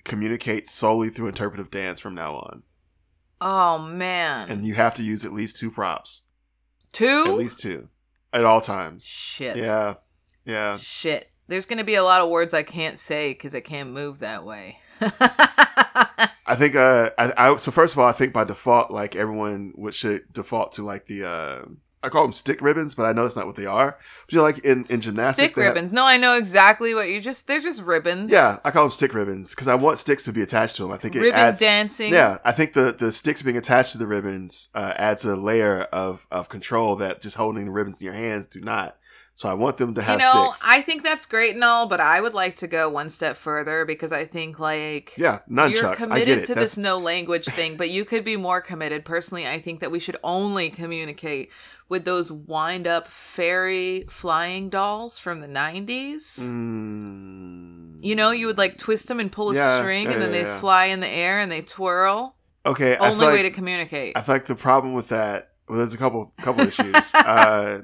Speaker 2: communicate solely through interpretive dance from now on.
Speaker 1: Oh man.
Speaker 2: and you have to use at least two props.
Speaker 1: Two?
Speaker 2: At least two. At all times.
Speaker 1: Shit.
Speaker 2: Yeah. Yeah.
Speaker 1: Shit. There's gonna be a lot of words I can't say because I can't move that way.
Speaker 2: I think uh I, I so first of all I think by default like everyone would should default to like the uh I call them stick ribbons, but I know that's not what they are. But you know, like in, in gymnastics,
Speaker 1: Stick
Speaker 2: they have-
Speaker 1: ribbons. No, I know exactly what you just. They're just ribbons.
Speaker 2: yeah, I call them stick ribbons because I want sticks to be attached to them. I think it
Speaker 1: Ribbon
Speaker 2: adds.
Speaker 1: dancing.
Speaker 2: Yeah, I think the the sticks being attached to the ribbons uh, adds a layer of of control that just holding the ribbons in your hands do not. So I want them to have You
Speaker 1: know,
Speaker 2: sticks.
Speaker 1: I think that's great and all, but I would like to go one step further because I think like
Speaker 2: yeah,
Speaker 1: you're
Speaker 2: nunchucks. I
Speaker 1: committed
Speaker 2: get it.
Speaker 1: to
Speaker 2: That's-
Speaker 1: this no language thing, but you could be more committed. Personally, I think that we should only communicate with those wind up fairy flying dolls from the 90s.
Speaker 2: Mm.
Speaker 1: You know, you would like twist them and pull a
Speaker 2: Yeah,
Speaker 1: string
Speaker 2: yeah,
Speaker 1: and then
Speaker 2: yeah,
Speaker 1: they fly in the air and they twirl.
Speaker 2: Okay, I
Speaker 1: Only way
Speaker 2: like,
Speaker 1: to communicate.
Speaker 2: I feel like the problem with that. Well, there's a couple couple issues. uh,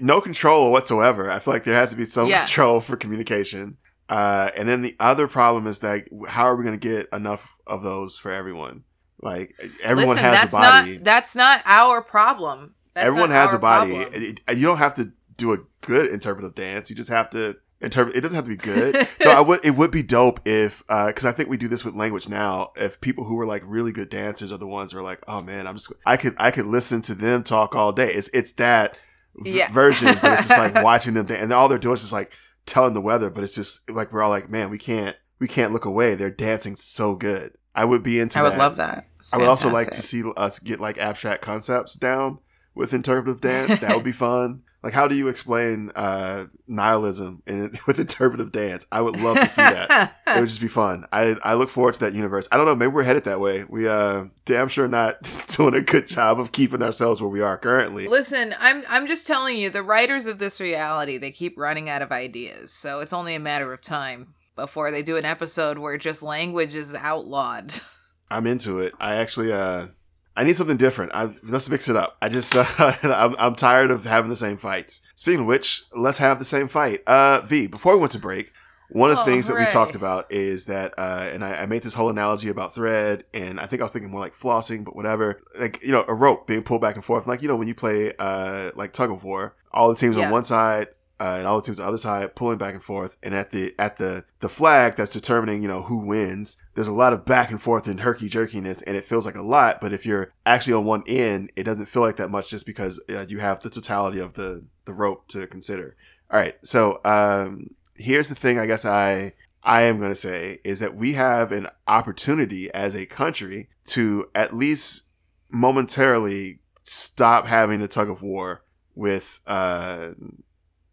Speaker 2: no control whatsoever. I feel like there has to be some
Speaker 1: Yeah.
Speaker 2: control for communication. Uh, and then the other problem is that how are we going to get enough of those for everyone? Like everyone
Speaker 1: Listen,
Speaker 2: has a body.
Speaker 1: Not, that's not our problem. That's
Speaker 2: everyone has a body. It- it- you don't have to do a good interpretive dance. You just have to interpret. it doesn't have to be good. Though I would, it would be dope if, because I think we do this with language now. If people who are like really good dancers are the ones who are like, oh man, I'm just, I could, I could listen to them talk all day. It's, it's that
Speaker 1: Yeah.
Speaker 2: version, but it's just like watching them, dan- and all they're doing is just like telling the weather. But it's just like we're all like, man, we can't, we can't look away. They're dancing so good. I would be into.
Speaker 1: I would
Speaker 2: that.
Speaker 1: love that. It's
Speaker 2: I would also like to see us get like abstract concepts down with interpretive dance. That would be fun. Like, how do you explain uh, nihilism in, with interpretive dance? I would love to see that. it would just be fun. I I look forward to that universe. I don't know. Maybe we're headed that way. We uh damn sure not doing a good job of keeping ourselves where we are currently.
Speaker 1: Listen, I'm I'm just telling you, the writers of this reality, they keep running out of ideas. So it's only a matter of time before they do an episode where just language is outlawed.
Speaker 2: I'm into it. I actually uh I need something different. I, let's mix it up. I just uh, I'm, I'm tired of having the same fights. Speaking of which, let's have the same fight. Uh, Vee. Before we went to break, one of the
Speaker 1: Oh,
Speaker 2: things that we talked about is that, uh, and I, I made this whole analogy about thread, and I think I was thinking more like flossing, but whatever. Like you know, a rope being pulled back and forth, like you know when you play uh like tug of war, all the teams
Speaker 1: Yeah.
Speaker 2: on one side. Uh, and all the teams on the other side pulling back and forth, and at the at the the flag that's determining you know who wins. There's a lot of back and forth and herky jerkiness, and it feels like a lot. But if you're actually on one end, it doesn't feel like that much, just because uh, you have the totality of the the rope to consider. All right, so um, here's the thing. I guess I I am going to say is that we have an opportunity as a country to at least momentarily stop having the tug of war with uh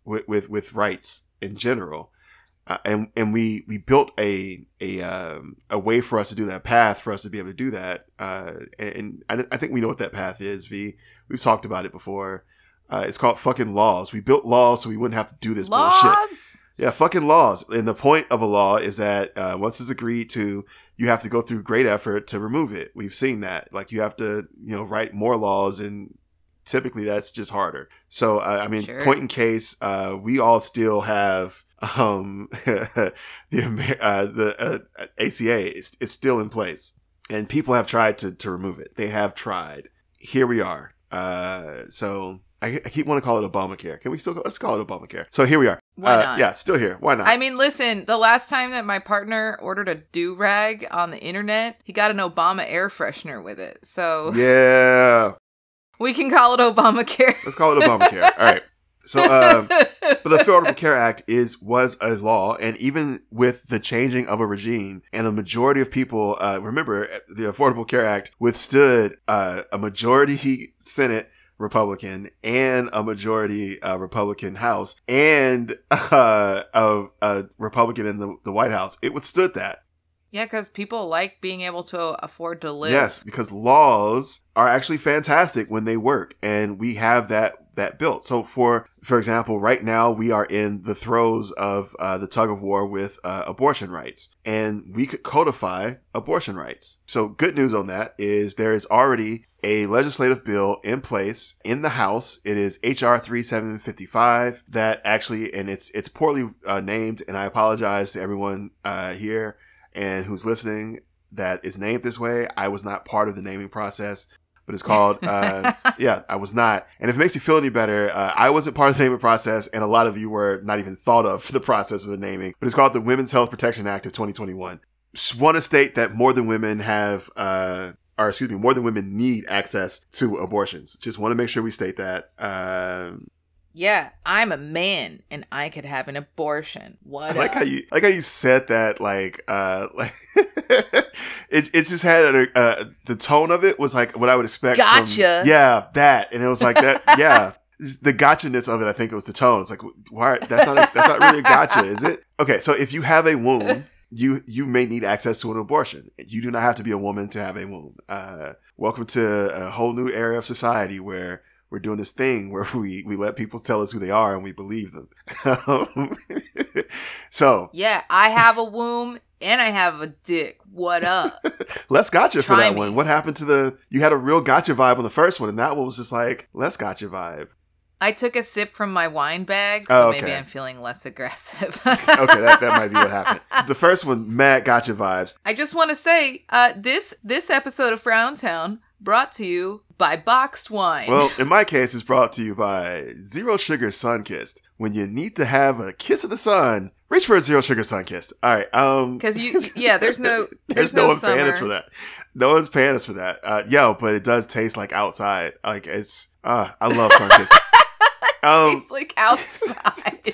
Speaker 2: with with, with rights in general. Uh, and and we we built a a um, a way for us to do that path for us to be able to do that. Uh, and I, I think we know what that path is. Vee we've talked about it before. Uh, it's called fucking laws. We built laws so we wouldn't have to do this bullshit. Yeah, fucking laws. And the point of a law is that uh, once it's agreed to, you have to go through great effort to remove it. We've seen that. Like you have to, you know, write more laws, and typically that's just harder. So uh, I mean,
Speaker 1: Sure.
Speaker 2: point in case, uh, we all still have um, the Amer- uh, the uh, ACA. It's, it's still in place, and people have tried to to remove it. They have tried. Here we are. Uh, so. I, I keep wanting to call it Obamacare. Can we still let's call it Obamacare? So here we are.
Speaker 1: Why
Speaker 2: Uh,
Speaker 1: not?
Speaker 2: Yeah, still here. Why not?
Speaker 1: I mean, listen, the last time that my partner ordered a do rag on the internet, he got an Obama air freshener with it. So
Speaker 2: yeah,
Speaker 1: we can call it Obamacare.
Speaker 2: let's call it Obamacare. All right. So, um, but the Affordable Care Act is was a law, and even with the changing of a regime, and a majority of people uh, remember the Affordable Care Act withstood uh, a majority Senate Republican and a majority uh, Republican House and uh, a, a Republican in the, the White House. It withstood that.
Speaker 1: Yeah, because people like being able to afford to live.
Speaker 2: Yes, because laws are actually fantastic when they work, and we have that that built. So, for for example, right now we are in the throes of uh, the tug of war with uh, abortion rights, and we could codify abortion rights. So, good news on that is there is already a legislative bill in place in the House. It is HR 3755 that actually, and it's it's poorly uh, named, and I apologize to everyone uh, here and who's listening that is named this way. I was not part of the naming process, but it's called, uh, yeah, I was not. And if it makes you feel any better, uh, I wasn't part of the naming process, and a lot of you were not even thought of for the process of the naming, but it's called the Women's Health Protection Act of 2021. Just want to state that more than women have, uh, or excuse me, more than women need access to abortions. Just want to make sure we state that. Um,
Speaker 1: Yeah, I'm a man and I could have an abortion. What?
Speaker 2: I like
Speaker 1: up?
Speaker 2: how you like how you said that like uh like it it just had a, uh the tone of it was like what I would expect. from-
Speaker 1: Gotcha.
Speaker 2: yeah, that and it was like that. yeah, the gotcha-ness of it. I think it was the tone. It's like why that's not a, that's not really a gotcha, is it? Okay, so if you have a womb. You you may need access to an abortion. You do not have to be a woman to have a womb. Uh, welcome to a whole new area of society where we're doing this thing where we, we let people tell us who they are and we believe them. so
Speaker 1: Yeah, I have a womb and I have a dick. What up?
Speaker 2: let's gotcha for that
Speaker 1: me.
Speaker 2: one. What happened to the? You had a real gotcha vibe on the first one, and that one was just like let's gotcha vibe.
Speaker 1: I took a sip from my wine bag,
Speaker 2: Oh,
Speaker 1: so
Speaker 2: okay.
Speaker 1: maybe I'm feeling less aggressive.
Speaker 2: Okay, that, that might be what happened. 'Cause The first one, mad gotcha vibes.
Speaker 1: I just want to say, uh, this this episode of Frown Town brought to you by Boxed Wine.
Speaker 2: Well, in my case, it's brought to you by Zero Sugar Sunkist. When you need to have a kiss of the sun, reach for a Zero Sugar Sunkist. All right. Um,
Speaker 1: because you, yeah, there's no,
Speaker 2: there's,
Speaker 1: there's,
Speaker 2: no,
Speaker 1: no,
Speaker 2: one paying us for that. No one's paying us for that. Uh, yo, but it does taste like outside. Like it's. Uh, I love Sunkist. Um,
Speaker 1: Tastes like outside.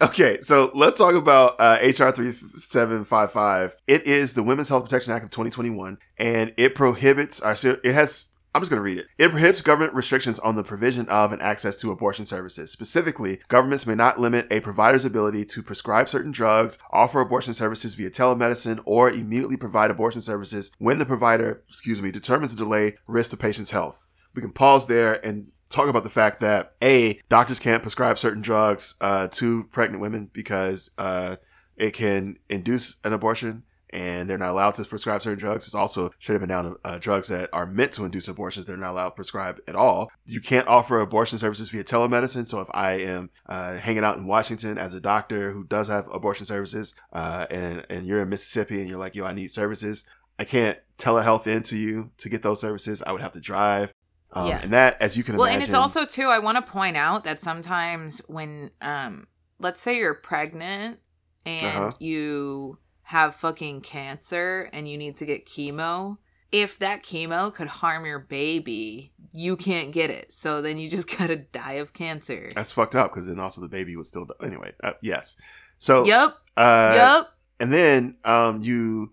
Speaker 2: okay, so let's talk about uh, HR 3755. It is the Women's Health Protection Act of 2021, and it prohibits, our, it has, I'm just going to read it. It prohibits government restrictions on the provision of and access to abortion services. Specifically, governments may not limit a provider's ability to prescribe certain drugs, offer abortion services via telemedicine, or immediately provide abortion services when the provider, excuse me, determines the delay risks the patient's health. We can pause there and talk about the fact that a doctors can't prescribe certain drugs uh, to pregnant women because uh, it can induce an abortion and they're not allowed to prescribe certain drugs. It's also should have been down uh, drugs that are meant to induce abortions. They're not allowed to prescribe at all. You can't offer abortion services via telemedicine. So if I am uh, hanging out in Washington as a doctor who does have abortion services, uh, and and you're in Mississippi and you're like, yo, I need services. I can't telehealth into you to get those services. I would have to drive. Um,
Speaker 1: Yeah.
Speaker 2: And that, as you can imagine
Speaker 1: well,
Speaker 2: imagine,
Speaker 1: and it's also too. I want to point out that sometimes when, um, let's say you're pregnant and
Speaker 2: Uh-huh.
Speaker 1: you have fucking cancer and you need to get chemo. If that chemo could harm your baby, you can't get it. So then you just gotta die of cancer.
Speaker 2: that's fucked up because then also the baby would still die. anyway. Uh, yes. So
Speaker 1: Yep.
Speaker 2: uh,
Speaker 1: yup.
Speaker 2: and then um, you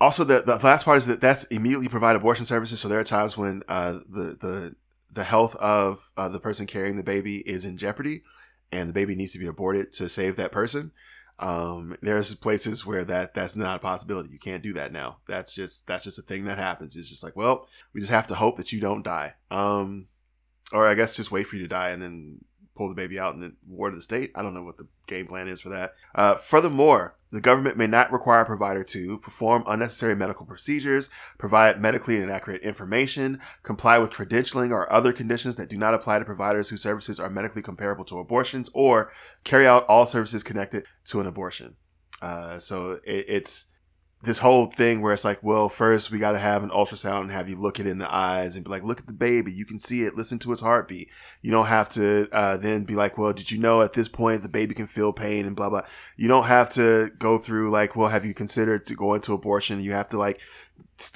Speaker 2: also the, the last part is that that's immediately provide abortion services. So there are times when uh, the the the health of uh, the person carrying the baby is in jeopardy, and the baby needs to be aborted to save that person. Um, there's places where that that's not a possibility. You can't do that now. That's just that's just a thing that happens. It's just like, well, we just have to hope that you don't die. Um, or I guess just wait for you to die and then pull the baby out and then ward of the state. I don't know what the game plan is for that. Uh, furthermore, the government may not require a provider to perform unnecessary medical procedures, provide medically inaccurate information, comply with credentialing or other conditions that do not apply to providers whose services are medically comparable to abortions, or carry out all services connected to an abortion. Uh, so it, it's this whole thing where it's like, well, first we got to have an ultrasound and have you look it in the eyes and be like, look at the baby. You can see it. Listen to its heartbeat. You don't have to uh, then be like, well, did you know at this point the baby can feel pain and blah, blah. You don't have to go through like, well, have you considered to go into abortion? You have to like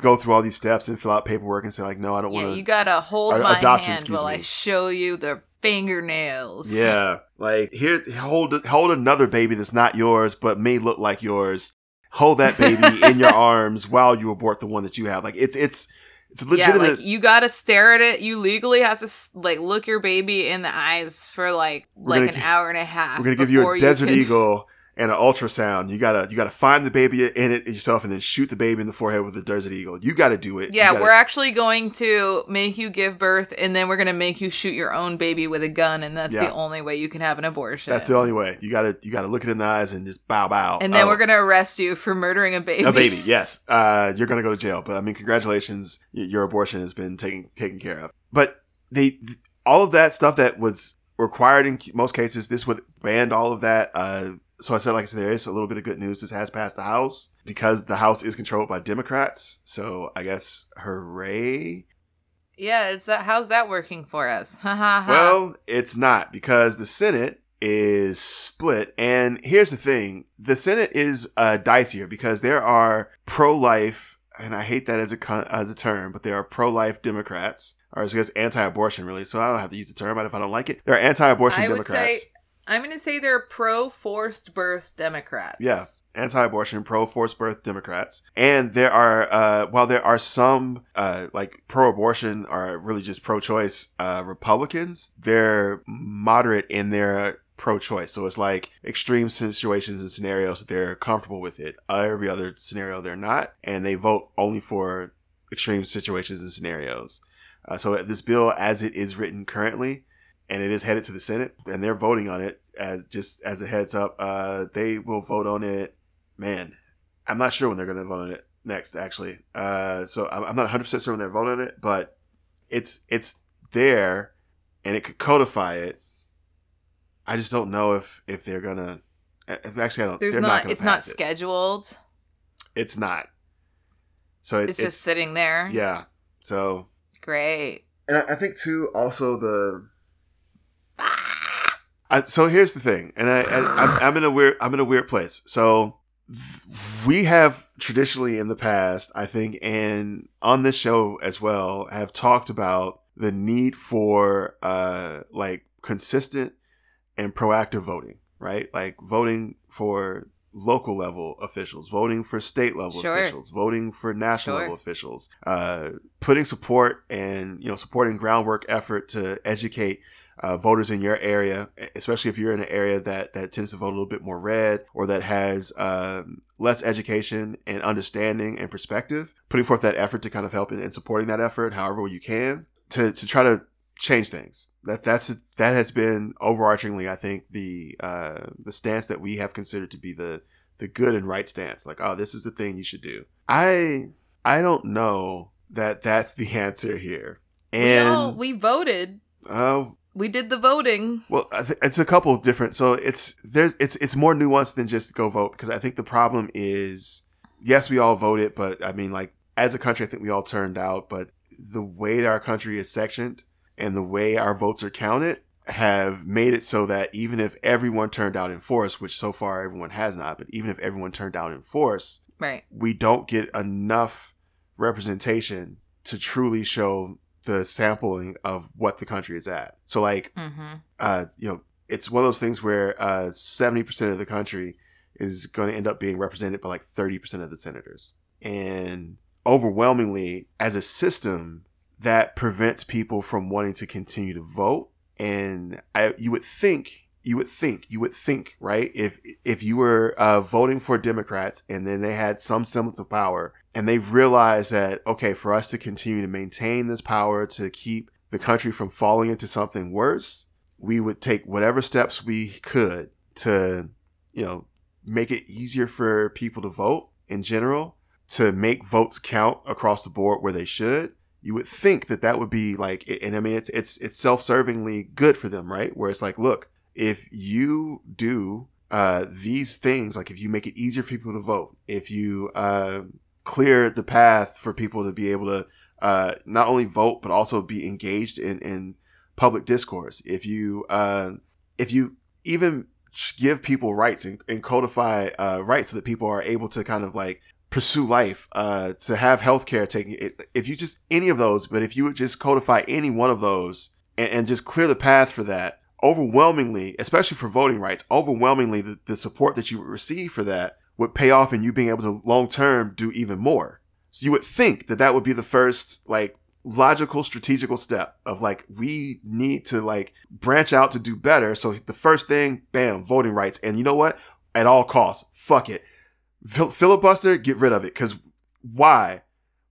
Speaker 2: go through all these steps and fill out paperwork and say like, no, I don't
Speaker 1: Yeah,
Speaker 2: want to.
Speaker 1: you gotta hold
Speaker 2: or
Speaker 1: my
Speaker 2: adoption,
Speaker 1: hand while I show you the fingernails.
Speaker 2: Yeah, like here, hold hold another baby that's not yours but may look like yours. Hold that baby in your arms while you abort the one that you have. Like it's it's it's a
Speaker 1: Yeah,
Speaker 2: legitimate.
Speaker 1: like you gotta stare at it. You legally have to like look your baby in the eyes for like
Speaker 2: We're
Speaker 1: like an
Speaker 2: gi-
Speaker 1: hour and a half.
Speaker 2: we're gonna give you a desert
Speaker 1: can-
Speaker 2: eagle and an ultrasound. You gotta you gotta find the baby in it yourself and then shoot the baby in the forehead with the desert eagle. You gotta do it.
Speaker 1: Yeah,
Speaker 2: gotta-
Speaker 1: we're actually going to make you give birth, and then we're gonna make you shoot your own baby with a gun, and that's
Speaker 2: Yeah.
Speaker 1: the only way you can have an abortion.
Speaker 2: That's the only way. You gotta you gotta look it in the eyes and just bow bow.
Speaker 1: and then
Speaker 2: Oh.
Speaker 1: we're gonna arrest you for murdering a baby.
Speaker 2: a baby. Yes, uh, you're gonna go to jail. But I mean, congratulations, your abortion has been taken taken care of. But they th- all of that stuff that was required in most cases, this would ban all of that. Uh, so I said, like I said, there is a little bit of good news. This has passed the House because the House is controlled by Democrats. So I guess hooray.
Speaker 1: Yeah, it's that. How's that working for us? Ha ha ha.
Speaker 2: Well, it's not because the Senate is split. And here's the thing the Senate is uh, dicier because there are pro life, and I hate that as a, con- as a term, but there are pro life Democrats, or I guess anti abortion, really. So I don't have to use the term but if I don't like it. There are anti abortion
Speaker 1: I would
Speaker 2: Democrats.
Speaker 1: say I'm gonna say they're pro forced birth Democrats.
Speaker 2: Yeah. anti-abortion, pro-forced birth Democrats, and there are uh, while there are some uh, like pro-abortion or really just pro-choice uh, Republicans, they're moderate in their pro-choice. So it's like extreme situations and scenarios they're comfortable with it. Every other scenario they're not, and they vote only for extreme situations and scenarios. Uh, so this bill, as it is written currently, and it is headed to the Senate, and they're voting on it as just as a heads up. Uh, they will vote on it. Man, I'm not sure when they're going to vote on it next. Actually, uh, so I'm I'm not 100 percent sure when they're voting on it, but it's it's there, and it could codify it. I just don't know if if they're gonna. If actually, I don't.
Speaker 1: There's
Speaker 2: they're
Speaker 1: not. it's not
Speaker 2: pass it.
Speaker 1: scheduled.
Speaker 2: It's not. So it,
Speaker 1: It's, just sitting there.
Speaker 2: yeah. So
Speaker 1: Great.
Speaker 2: and I, I think too also the I, so here's the thing and I, I I'm, I'm in a weird I'm in a weird place so we have traditionally in the past I think and on this show as well have talked about the need for uh like consistent and proactive voting right like voting for local level officials voting for state level
Speaker 1: Sure.
Speaker 2: officials voting for national
Speaker 1: Sure.
Speaker 2: level officials uh putting support and you know supporting groundwork effort to educate uh, voters in your area, especially if you're in an area that that tends to vote a little bit more red or that has um, less education and understanding and perspective, putting forth that effort to kind of help in, in supporting that effort, however you can, to to try to change things. That that's that has been overarchingly, I think, the uh, the stance that we have considered to be the the good and right stance. Like, oh, this is the thing you should do. I I don't know that that's the answer here.
Speaker 1: we all
Speaker 2: And
Speaker 1: we voted.
Speaker 2: oh,
Speaker 1: We did the voting.
Speaker 2: well, I th- it's a couple of different. So it's there's it's it's more nuanced than just go vote because I think the problem is yes, we all voted, but I mean, like as a country, I think we all turned out, but the way that our country is sectioned and the way our votes are counted have made it so that even if everyone turned out in force, which so far everyone has not, but even if everyone turned out in force,
Speaker 1: Right.
Speaker 2: we don't get enough representation to truly show the sampling of what the country is at. So like
Speaker 1: Mm-hmm.
Speaker 2: uh, you know, it's one of those things where uh, seventy percent of the country is going to end up being represented by like thirty percent of the senators, and overwhelmingly, as a system, that prevents people from wanting to continue to vote. And I, you would think, you would think, you would think, right? If if you were uh, voting for Democrats and then they had some semblance of power, and they've realized that okay, for us to continue to maintain this power to keep the country from falling into something worse, we would take whatever steps we could to, you know, make it easier for people to vote in general, to make votes count across the board where they should. You would think that that would be like, and I mean, it's it's it's self-servingly good for them, right? Where it's like, look, if you do uh, these things, like if you make it easier for people to vote, if you uh, clear the path for people to be able to uh, not only vote but also be engaged in in public discourse. If you uh, if you even give people rights and, and codify uh, rights so that people are able to kind of like pursue life, uh, to have healthcare taken. If you just any of those, but if you would just codify any one of those and, and just clear the path for that, overwhelmingly, especially for voting rights, overwhelmingly the, the support that you would receive for that would pay off and you being able to long term do even more. So you would think that that would be the first like logical strategical step of like we need to like branch out to do better. So the first thing, bam, voting rights. And you know what? At all costs, fuck it. Fil- filibuster, get rid of it. Cause why?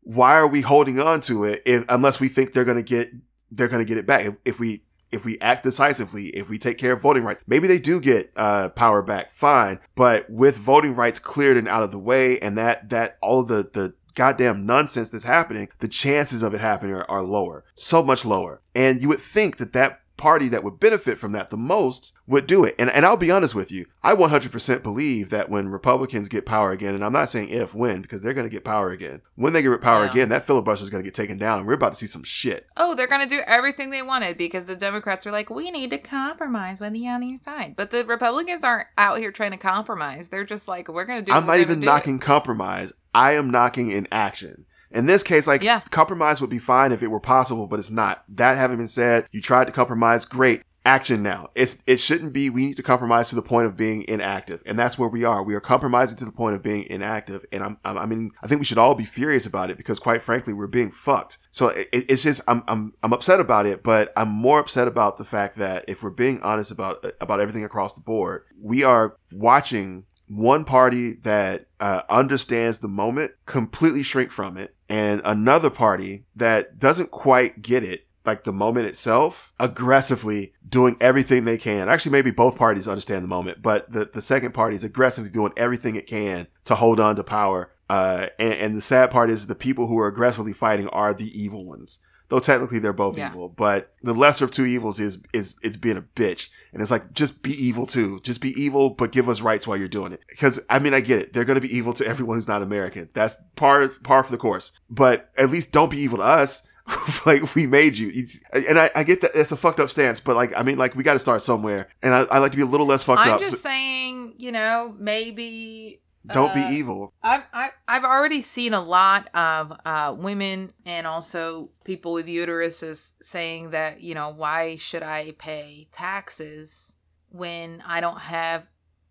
Speaker 2: Why are we holding on to it if, unless we think they're gonna get they're gonna get it back? If, if we if we act decisively, if we take care of voting rights, maybe they do get uh, power back, fine. But with voting rights cleared and out of the way, and that that all the the goddamn nonsense that's happening, the chances of it happening are, are lower, so much lower. And you would think that that party that would benefit from that the most would do it. And and I'll be honest with you, I 100% believe that when Republicans get power again, and I'm not saying if, when, because they're going to get power again. When they get power
Speaker 1: Yeah.
Speaker 2: again, that filibuster is going to get taken down, and we're about to see some shit.
Speaker 1: Oh, they're gonna do everything they wanted because the Democrats were like, we need to compromise with the other side. But the Republicans aren't out here trying to compromise. They're just like, we're gonna do.
Speaker 2: I'm not even knocking compromise. I am knocking in action. In this case, like
Speaker 1: Yeah.
Speaker 2: compromise would be fine if it were possible, but it's not. That having been said, you tried to compromise, great. Action now. It's it shouldn't be we need to compromise to the point of being inactive. And that's where we are. We are compromising to the point of being inactive. And I'm, I'm I mean, I think we should all be furious about it because quite frankly, we're being fucked. So it, it's just I'm I'm I'm upset about it, but I'm more upset about the fact that if we're being honest about about everything across the board, we are watching one party that uh, understands the moment completely shrink from it, and another party that doesn't quite get it, like the moment itself, aggressively doing everything they can. Actually, maybe both parties understand the moment, but the, the second party is aggressively doing everything it can to hold on to power. Uh, and, and the sad part is the people who are aggressively fighting are the evil ones. Though technically they're both
Speaker 1: Yeah.
Speaker 2: evil, but the lesser of two evils is is is being a bitch. And it's like just be evil too. Just be evil, but give us rights while you're doing it. Because I mean, I get it. They're going to be evil to everyone who's not American. That's par par for the course. But at least don't be evil to us. like we made you, and I, I get that it's a fucked up stance, but like I mean, like we got to start somewhere, and I, I like to be a little less fucked up.
Speaker 1: I'm just
Speaker 2: so
Speaker 1: saying, you know, maybe
Speaker 2: don't be
Speaker 1: uh,
Speaker 2: evil.
Speaker 1: I've, I've, I've already seen a lot of uh, women and also people with uteruses saying that, you know, why should I pay taxes when I don't have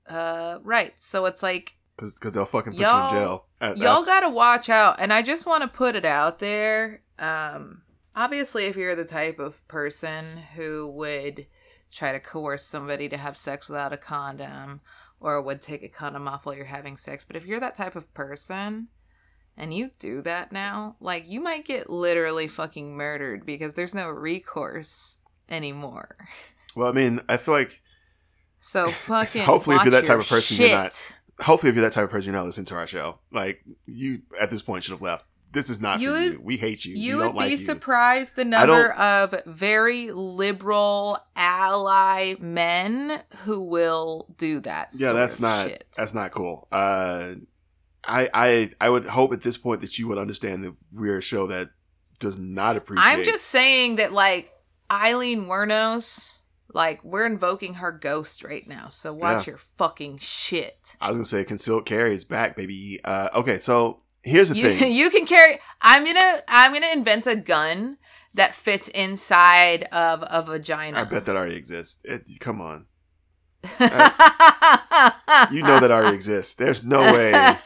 Speaker 1: uh, rights? So it's like,
Speaker 2: because they'll fucking put
Speaker 1: Y'all-
Speaker 2: in jail. Uh,
Speaker 1: y'all gotta watch out. And I just want to put it out there. Um, obviously, if you're the type of person who would try to coerce somebody to have sex without a condom or would take a condom off while you're having sex, but if you're that type of person and you do that now, like you might get literally fucking murdered because there's no recourse anymore.
Speaker 2: Well, I mean, I feel like
Speaker 1: So fucking.
Speaker 2: Hopefully, if you're that type of person, you're not- hopefully, if you're that type of person, you're not listening to our show. Like you, at this point, should have left. This is not
Speaker 1: You
Speaker 2: for you. We hate you.
Speaker 1: You would be
Speaker 2: like you.
Speaker 1: surprised the number of very liberal ally men who will do that.
Speaker 2: Yeah, that's not
Speaker 1: shit.
Speaker 2: that's not cool. Uh, I I I would hope at this point that you would understand that we're a show that does not appreciate.
Speaker 1: I'm just saying that, like Aileen Wuornos, like we're invoking her ghost right now. So watch your fucking shit.
Speaker 2: I was gonna say concealed carry is back, baby. Uh, okay, so here's the
Speaker 1: You,
Speaker 2: thing.
Speaker 1: you can carry. I'm gonna. I'm gonna invent a gun that fits inside of a vagina.
Speaker 2: I bet that already exists. It, come on, you know that already exists. There's no way.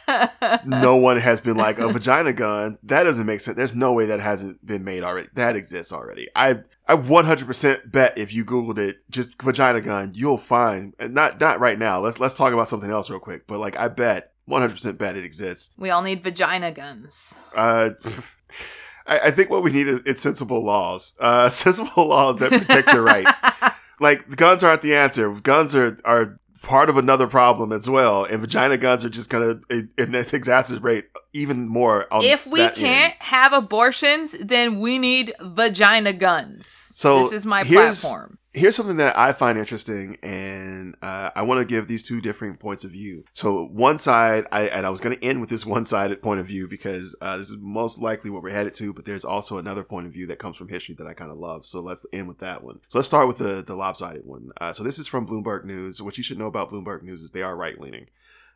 Speaker 2: no one has been like a vagina gun. That doesn't make sense. There's no way that hasn't been made already. That exists already. I I 100% bet if you googled it, just vagina gun, you'll find not not right now. Let's let's talk about something else real quick. But like I bet 100% bet it exists.
Speaker 1: We all need vagina guns.
Speaker 2: Uh I, I think what we need is, is sensible laws. Uh sensible laws that protect your rights. Like guns aren't the answer. Guns are are part of another problem as well, and vagina guns are just eh, eh, exacerbate even more. On
Speaker 1: if we can't
Speaker 2: end.
Speaker 1: have abortions, then we need vagina guns.
Speaker 2: So,
Speaker 1: this is my platform.
Speaker 2: Here's something that I find interesting, and uh, I want to give these two different points of view. So one side, I and I was going to end with this one-sided point of view because uh, this is most likely what we're headed to. But there's also another point of view that comes from history that I kind of love. So let's end with that one. So let's start with the the lopsided one. Uh, so this is from Bloomberg News. What you should know about Bloomberg News is they are right-leaning.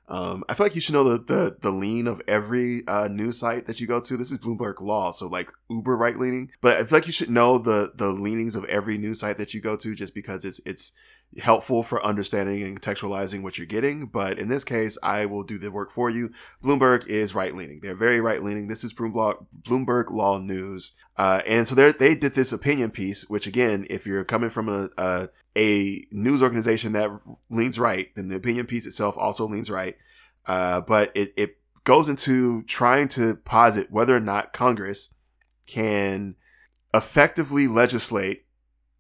Speaker 2: Um, I feel like you should know the, the, the lean of every uh, news site that you go to. This is Bloomberg Law, so like uber right leaning. But I feel like you should know the the leanings of every news site that you go to, just because it's it's helpful for understanding and contextualizing what you're getting. But in this case, I will do the work for you. Bloomberg is right leaning. They're very right leaning. This is Bloomberg Bloomberg Law News, uh, and so they they did this opinion piece. Which again, if you're coming from a, a a news organization that leans right, then the opinion piece itself also leans right. Uh, but it, it goes into trying to posit whether or not Congress can effectively legislate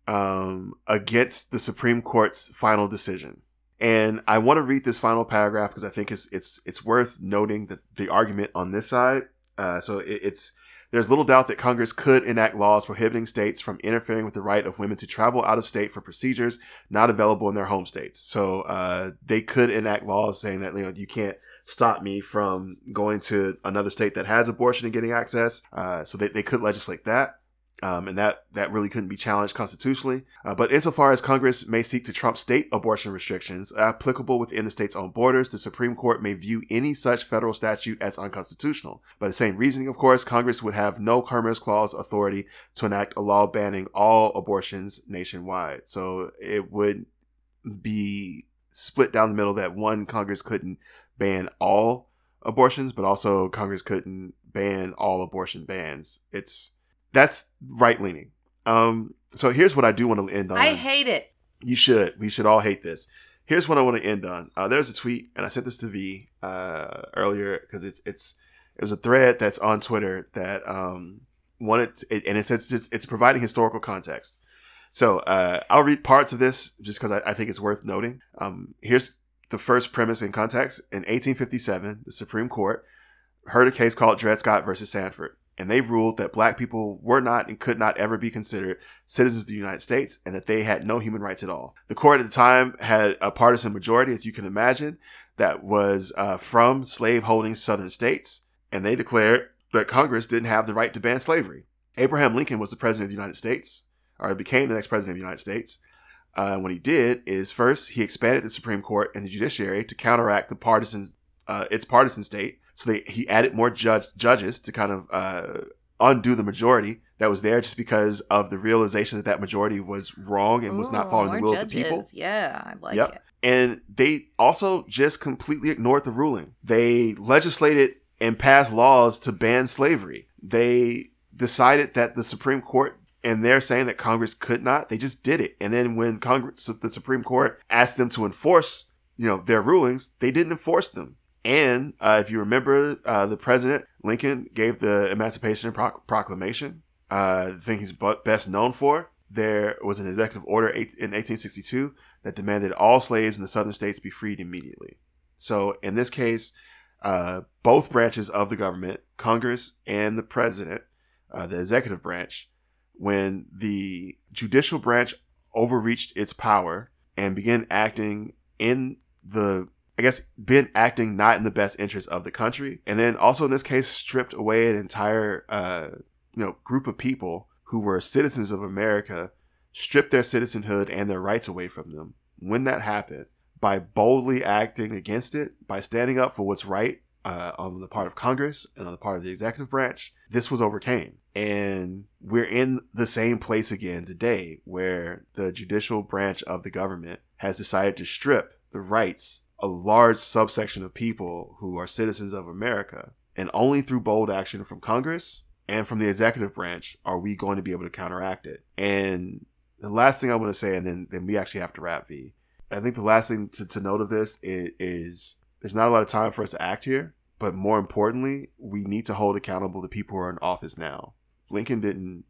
Speaker 2: um, against the Supreme Court's final decision. And I want to read this final paragraph because I think it's it's it's worth noting that the argument on this side. Uh, so it, it's there's little doubt that Congress could enact laws prohibiting states from interfering with the right of women to travel out of state for procedures not available in their home states. So uh, they could enact laws saying that you know you can't stop me from going to another state that has abortion and getting access. Uh, so they, they could legislate that. Um, and that, that really couldn't be challenged constitutionally. Uh, but insofar as Congress may seek to trump state abortion restrictions applicable within the state's own borders, the Supreme Court may view any such federal statute as unconstitutional. By the same reasoning, of course, Congress would have no Commerce Clause authority to enact a law banning all abortions nationwide. So it would be split down the middle that one, Congress couldn't ban all abortions, but also Congress couldn't ban all abortion bans. It's that's right leaning. Um, so here's what I do want to end on.
Speaker 1: I hate it.
Speaker 2: You should. We should all hate this. Here's what I want to end on. Uh, there's a tweet, and I sent this to Vee uh, earlier because it's it's it was a thread that's on Twitter that um wanted it, and it says just it's providing historical context. So uh, I'll read parts of this just because I, I think it's worth noting. Um, here's the first premise in context. In 1857, the Supreme Court heard a case called Dred Scott versus Sandford. And they ruled that black people were not and could not ever be considered citizens of the United States and that they had no human rights at all. The court at the time had a partisan majority, as you can imagine, that was uh, from slave holding southern states, and they declared that Congress didn't have the right to ban slavery. Abraham Lincoln was the president of the United States, or became the next president of the United States. Uh, what he did is first he expanded the Supreme Court and the judiciary to counteract the partisan, uh, its partisan state. So they, he added more judge, judges to kind of uh, undo the majority that was there, just because of the realization that that majority was wrong and was not following the will judges. of the people.
Speaker 1: Yeah, I like yep. it.
Speaker 2: And they also just completely ignored the ruling. They legislated and passed laws to ban slavery. They decided that the Supreme Court and they're saying that Congress could not. They just did it. And then when Congress, the Supreme Court asked them to enforce, you know, their rulings, they didn't enforce them. And uh, if you remember, uh, the president Lincoln gave the Emancipation Proclamation. Uh, the thing he's best known for. There was an executive order in 1862 that demanded all slaves in the southern states be freed immediately. So in this case, uh, both branches of the government, Congress and the president, uh, the executive branch, when the judicial branch overreached its power and began acting in the I guess been acting not in the best interest of the country, and then also in this case stripped away an entire uh, you know group of people who were citizens of America, stripped their citizenhood and their rights away from them. When that happened, by boldly acting against it, by standing up for what's right uh, on the part of Congress and on the part of the executive branch, this was overcame. And we're in the same place again today where the judicial branch of the government has decided to strip the rights a large subsection of people who are citizens of America. And only through bold action from Congress and from the executive branch are we going to be able to counteract it. And the last thing I want to say, and then, then we actually have to wrap Vee. I think the last thing to, to note of this is, is there's not a lot of time for us to act here, but more importantly, we need to hold accountable the people who are in office now. Lincoln didn't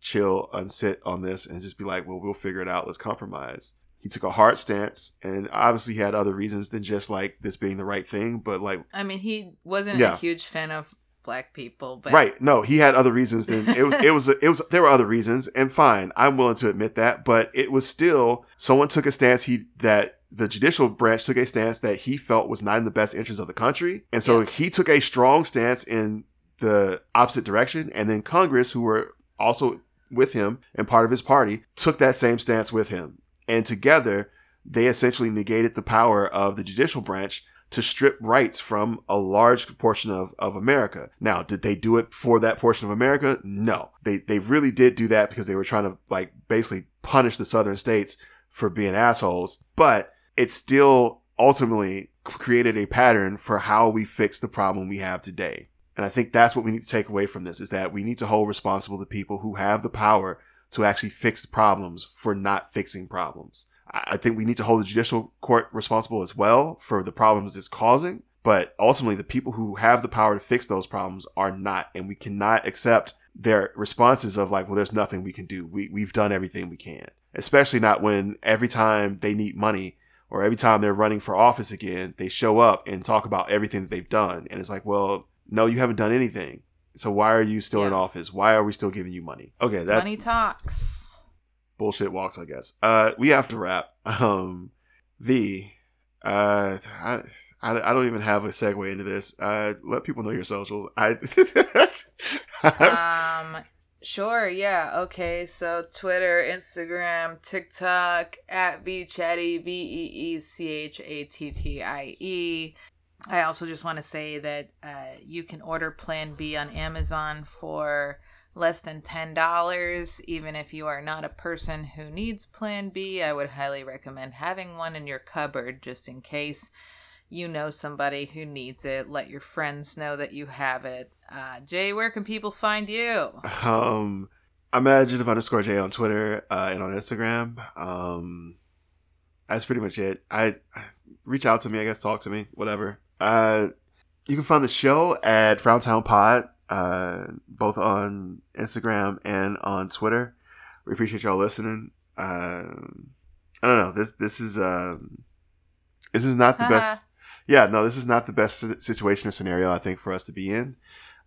Speaker 2: chill and sit on this and just be like, well, we'll figure it out. Let's compromise. He took a hard stance and obviously he had other reasons than just like this being the right thing. But like,
Speaker 1: I mean, he wasn't yeah. a huge fan of black people, but
Speaker 2: right. No, he had other reasons than it was, it was, it was, there were other reasons and fine. I'm willing to admit that, but it was still someone took a stance he, that the judicial branch took a stance that he felt was not in the best interest of the country. And so yeah. he took a strong stance in the opposite direction. And then Congress, who were also with him and part of his party, took that same stance with him. And together, they essentially negated the power of the judicial branch to strip rights from a large portion of, of America. Now, did they do it for that portion of America? No. They they really did do that because they were trying to like basically punish the southern states for being assholes. But it still ultimately created a pattern for how we fix the problem we have today. And I think that's what we need to take away from this is that we need to hold responsible the people who have the power to actually fix problems for not fixing problems. I think we need to hold the judicial court responsible as well for the problems it's causing. But ultimately, the people who have the power to fix those problems are not. And we cannot accept their responses of like, well, there's nothing we can do. We, we've done everything we can. Especially not when every time they need money or every time they're running for office again, they show up and talk about everything that they've done. And it's like, well, no, you haven't done anything. So why are you still yeah. in office? Why are we still giving you money? Okay, that
Speaker 1: money talks.
Speaker 2: Bullshit walks, I guess. Uh, we have to wrap. Um, Vee, uh, I, I, I don't even have a segue into this. Uh, let people know your socials. I.
Speaker 1: um. Sure, yeah. Okay, so Twitter, Instagram, TikTok, at VeeChattie, V E E C H A T T I E. I also just want to say that uh, you can order Plan B on Amazon for less than $10. Even if you are not a person who needs Plan B, I would highly recommend having one in your cupboard just in case you know somebody who needs it. Let your friends know that you have it. Uh, Jay, where can people find you?
Speaker 2: Um, I'm underscore Jay on Twitter uh, and on Instagram. Um, that's pretty much it. I reach out to me, I guess, talk to me, whatever. Uh, you can find the show at Frowntown Pod, uh, both on Instagram and on Twitter. We appreciate y'all listening. Uh, I don't know. This this is um, this is not the best. Yeah, no, this is not the best situation or scenario I think for us to be in.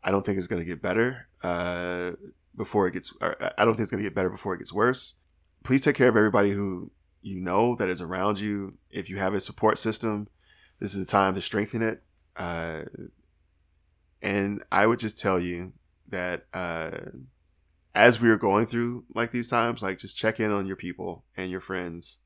Speaker 2: I don't think it's going to get better uh, before it gets. I don't think it's going to get better before it gets worse. Please take care of everybody who you know that is around you. If you have a support system, this is the time to strengthen it. Uh, and I would just tell you that uh, as we are going through like these times, like just check in on your people and your friends.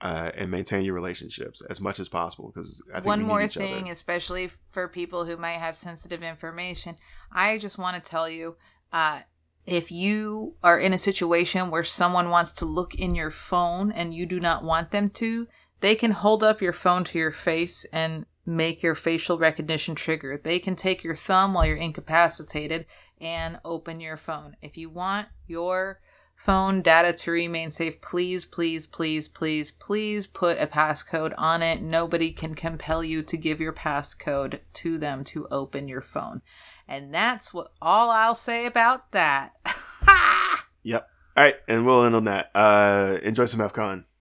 Speaker 2: Uh, and maintain your relationships as much as possible because
Speaker 1: one more thing, other. especially for people who might have sensitive information, I just want to tell you uh, if you are in a situation where someone wants to look in your phone and you do not want them to, they can hold up your phone to your face and make your facial recognition trigger. They can take your thumb while you're incapacitated and open your phone. If you want your phone data to remain safe, please, please, please, please, please put a passcode on it. Nobody can compel you to give your passcode to them to open your phone. And that's what all I'll say about that.
Speaker 2: yep. All right, and we'll end on that. Uh, enjoy some FCon.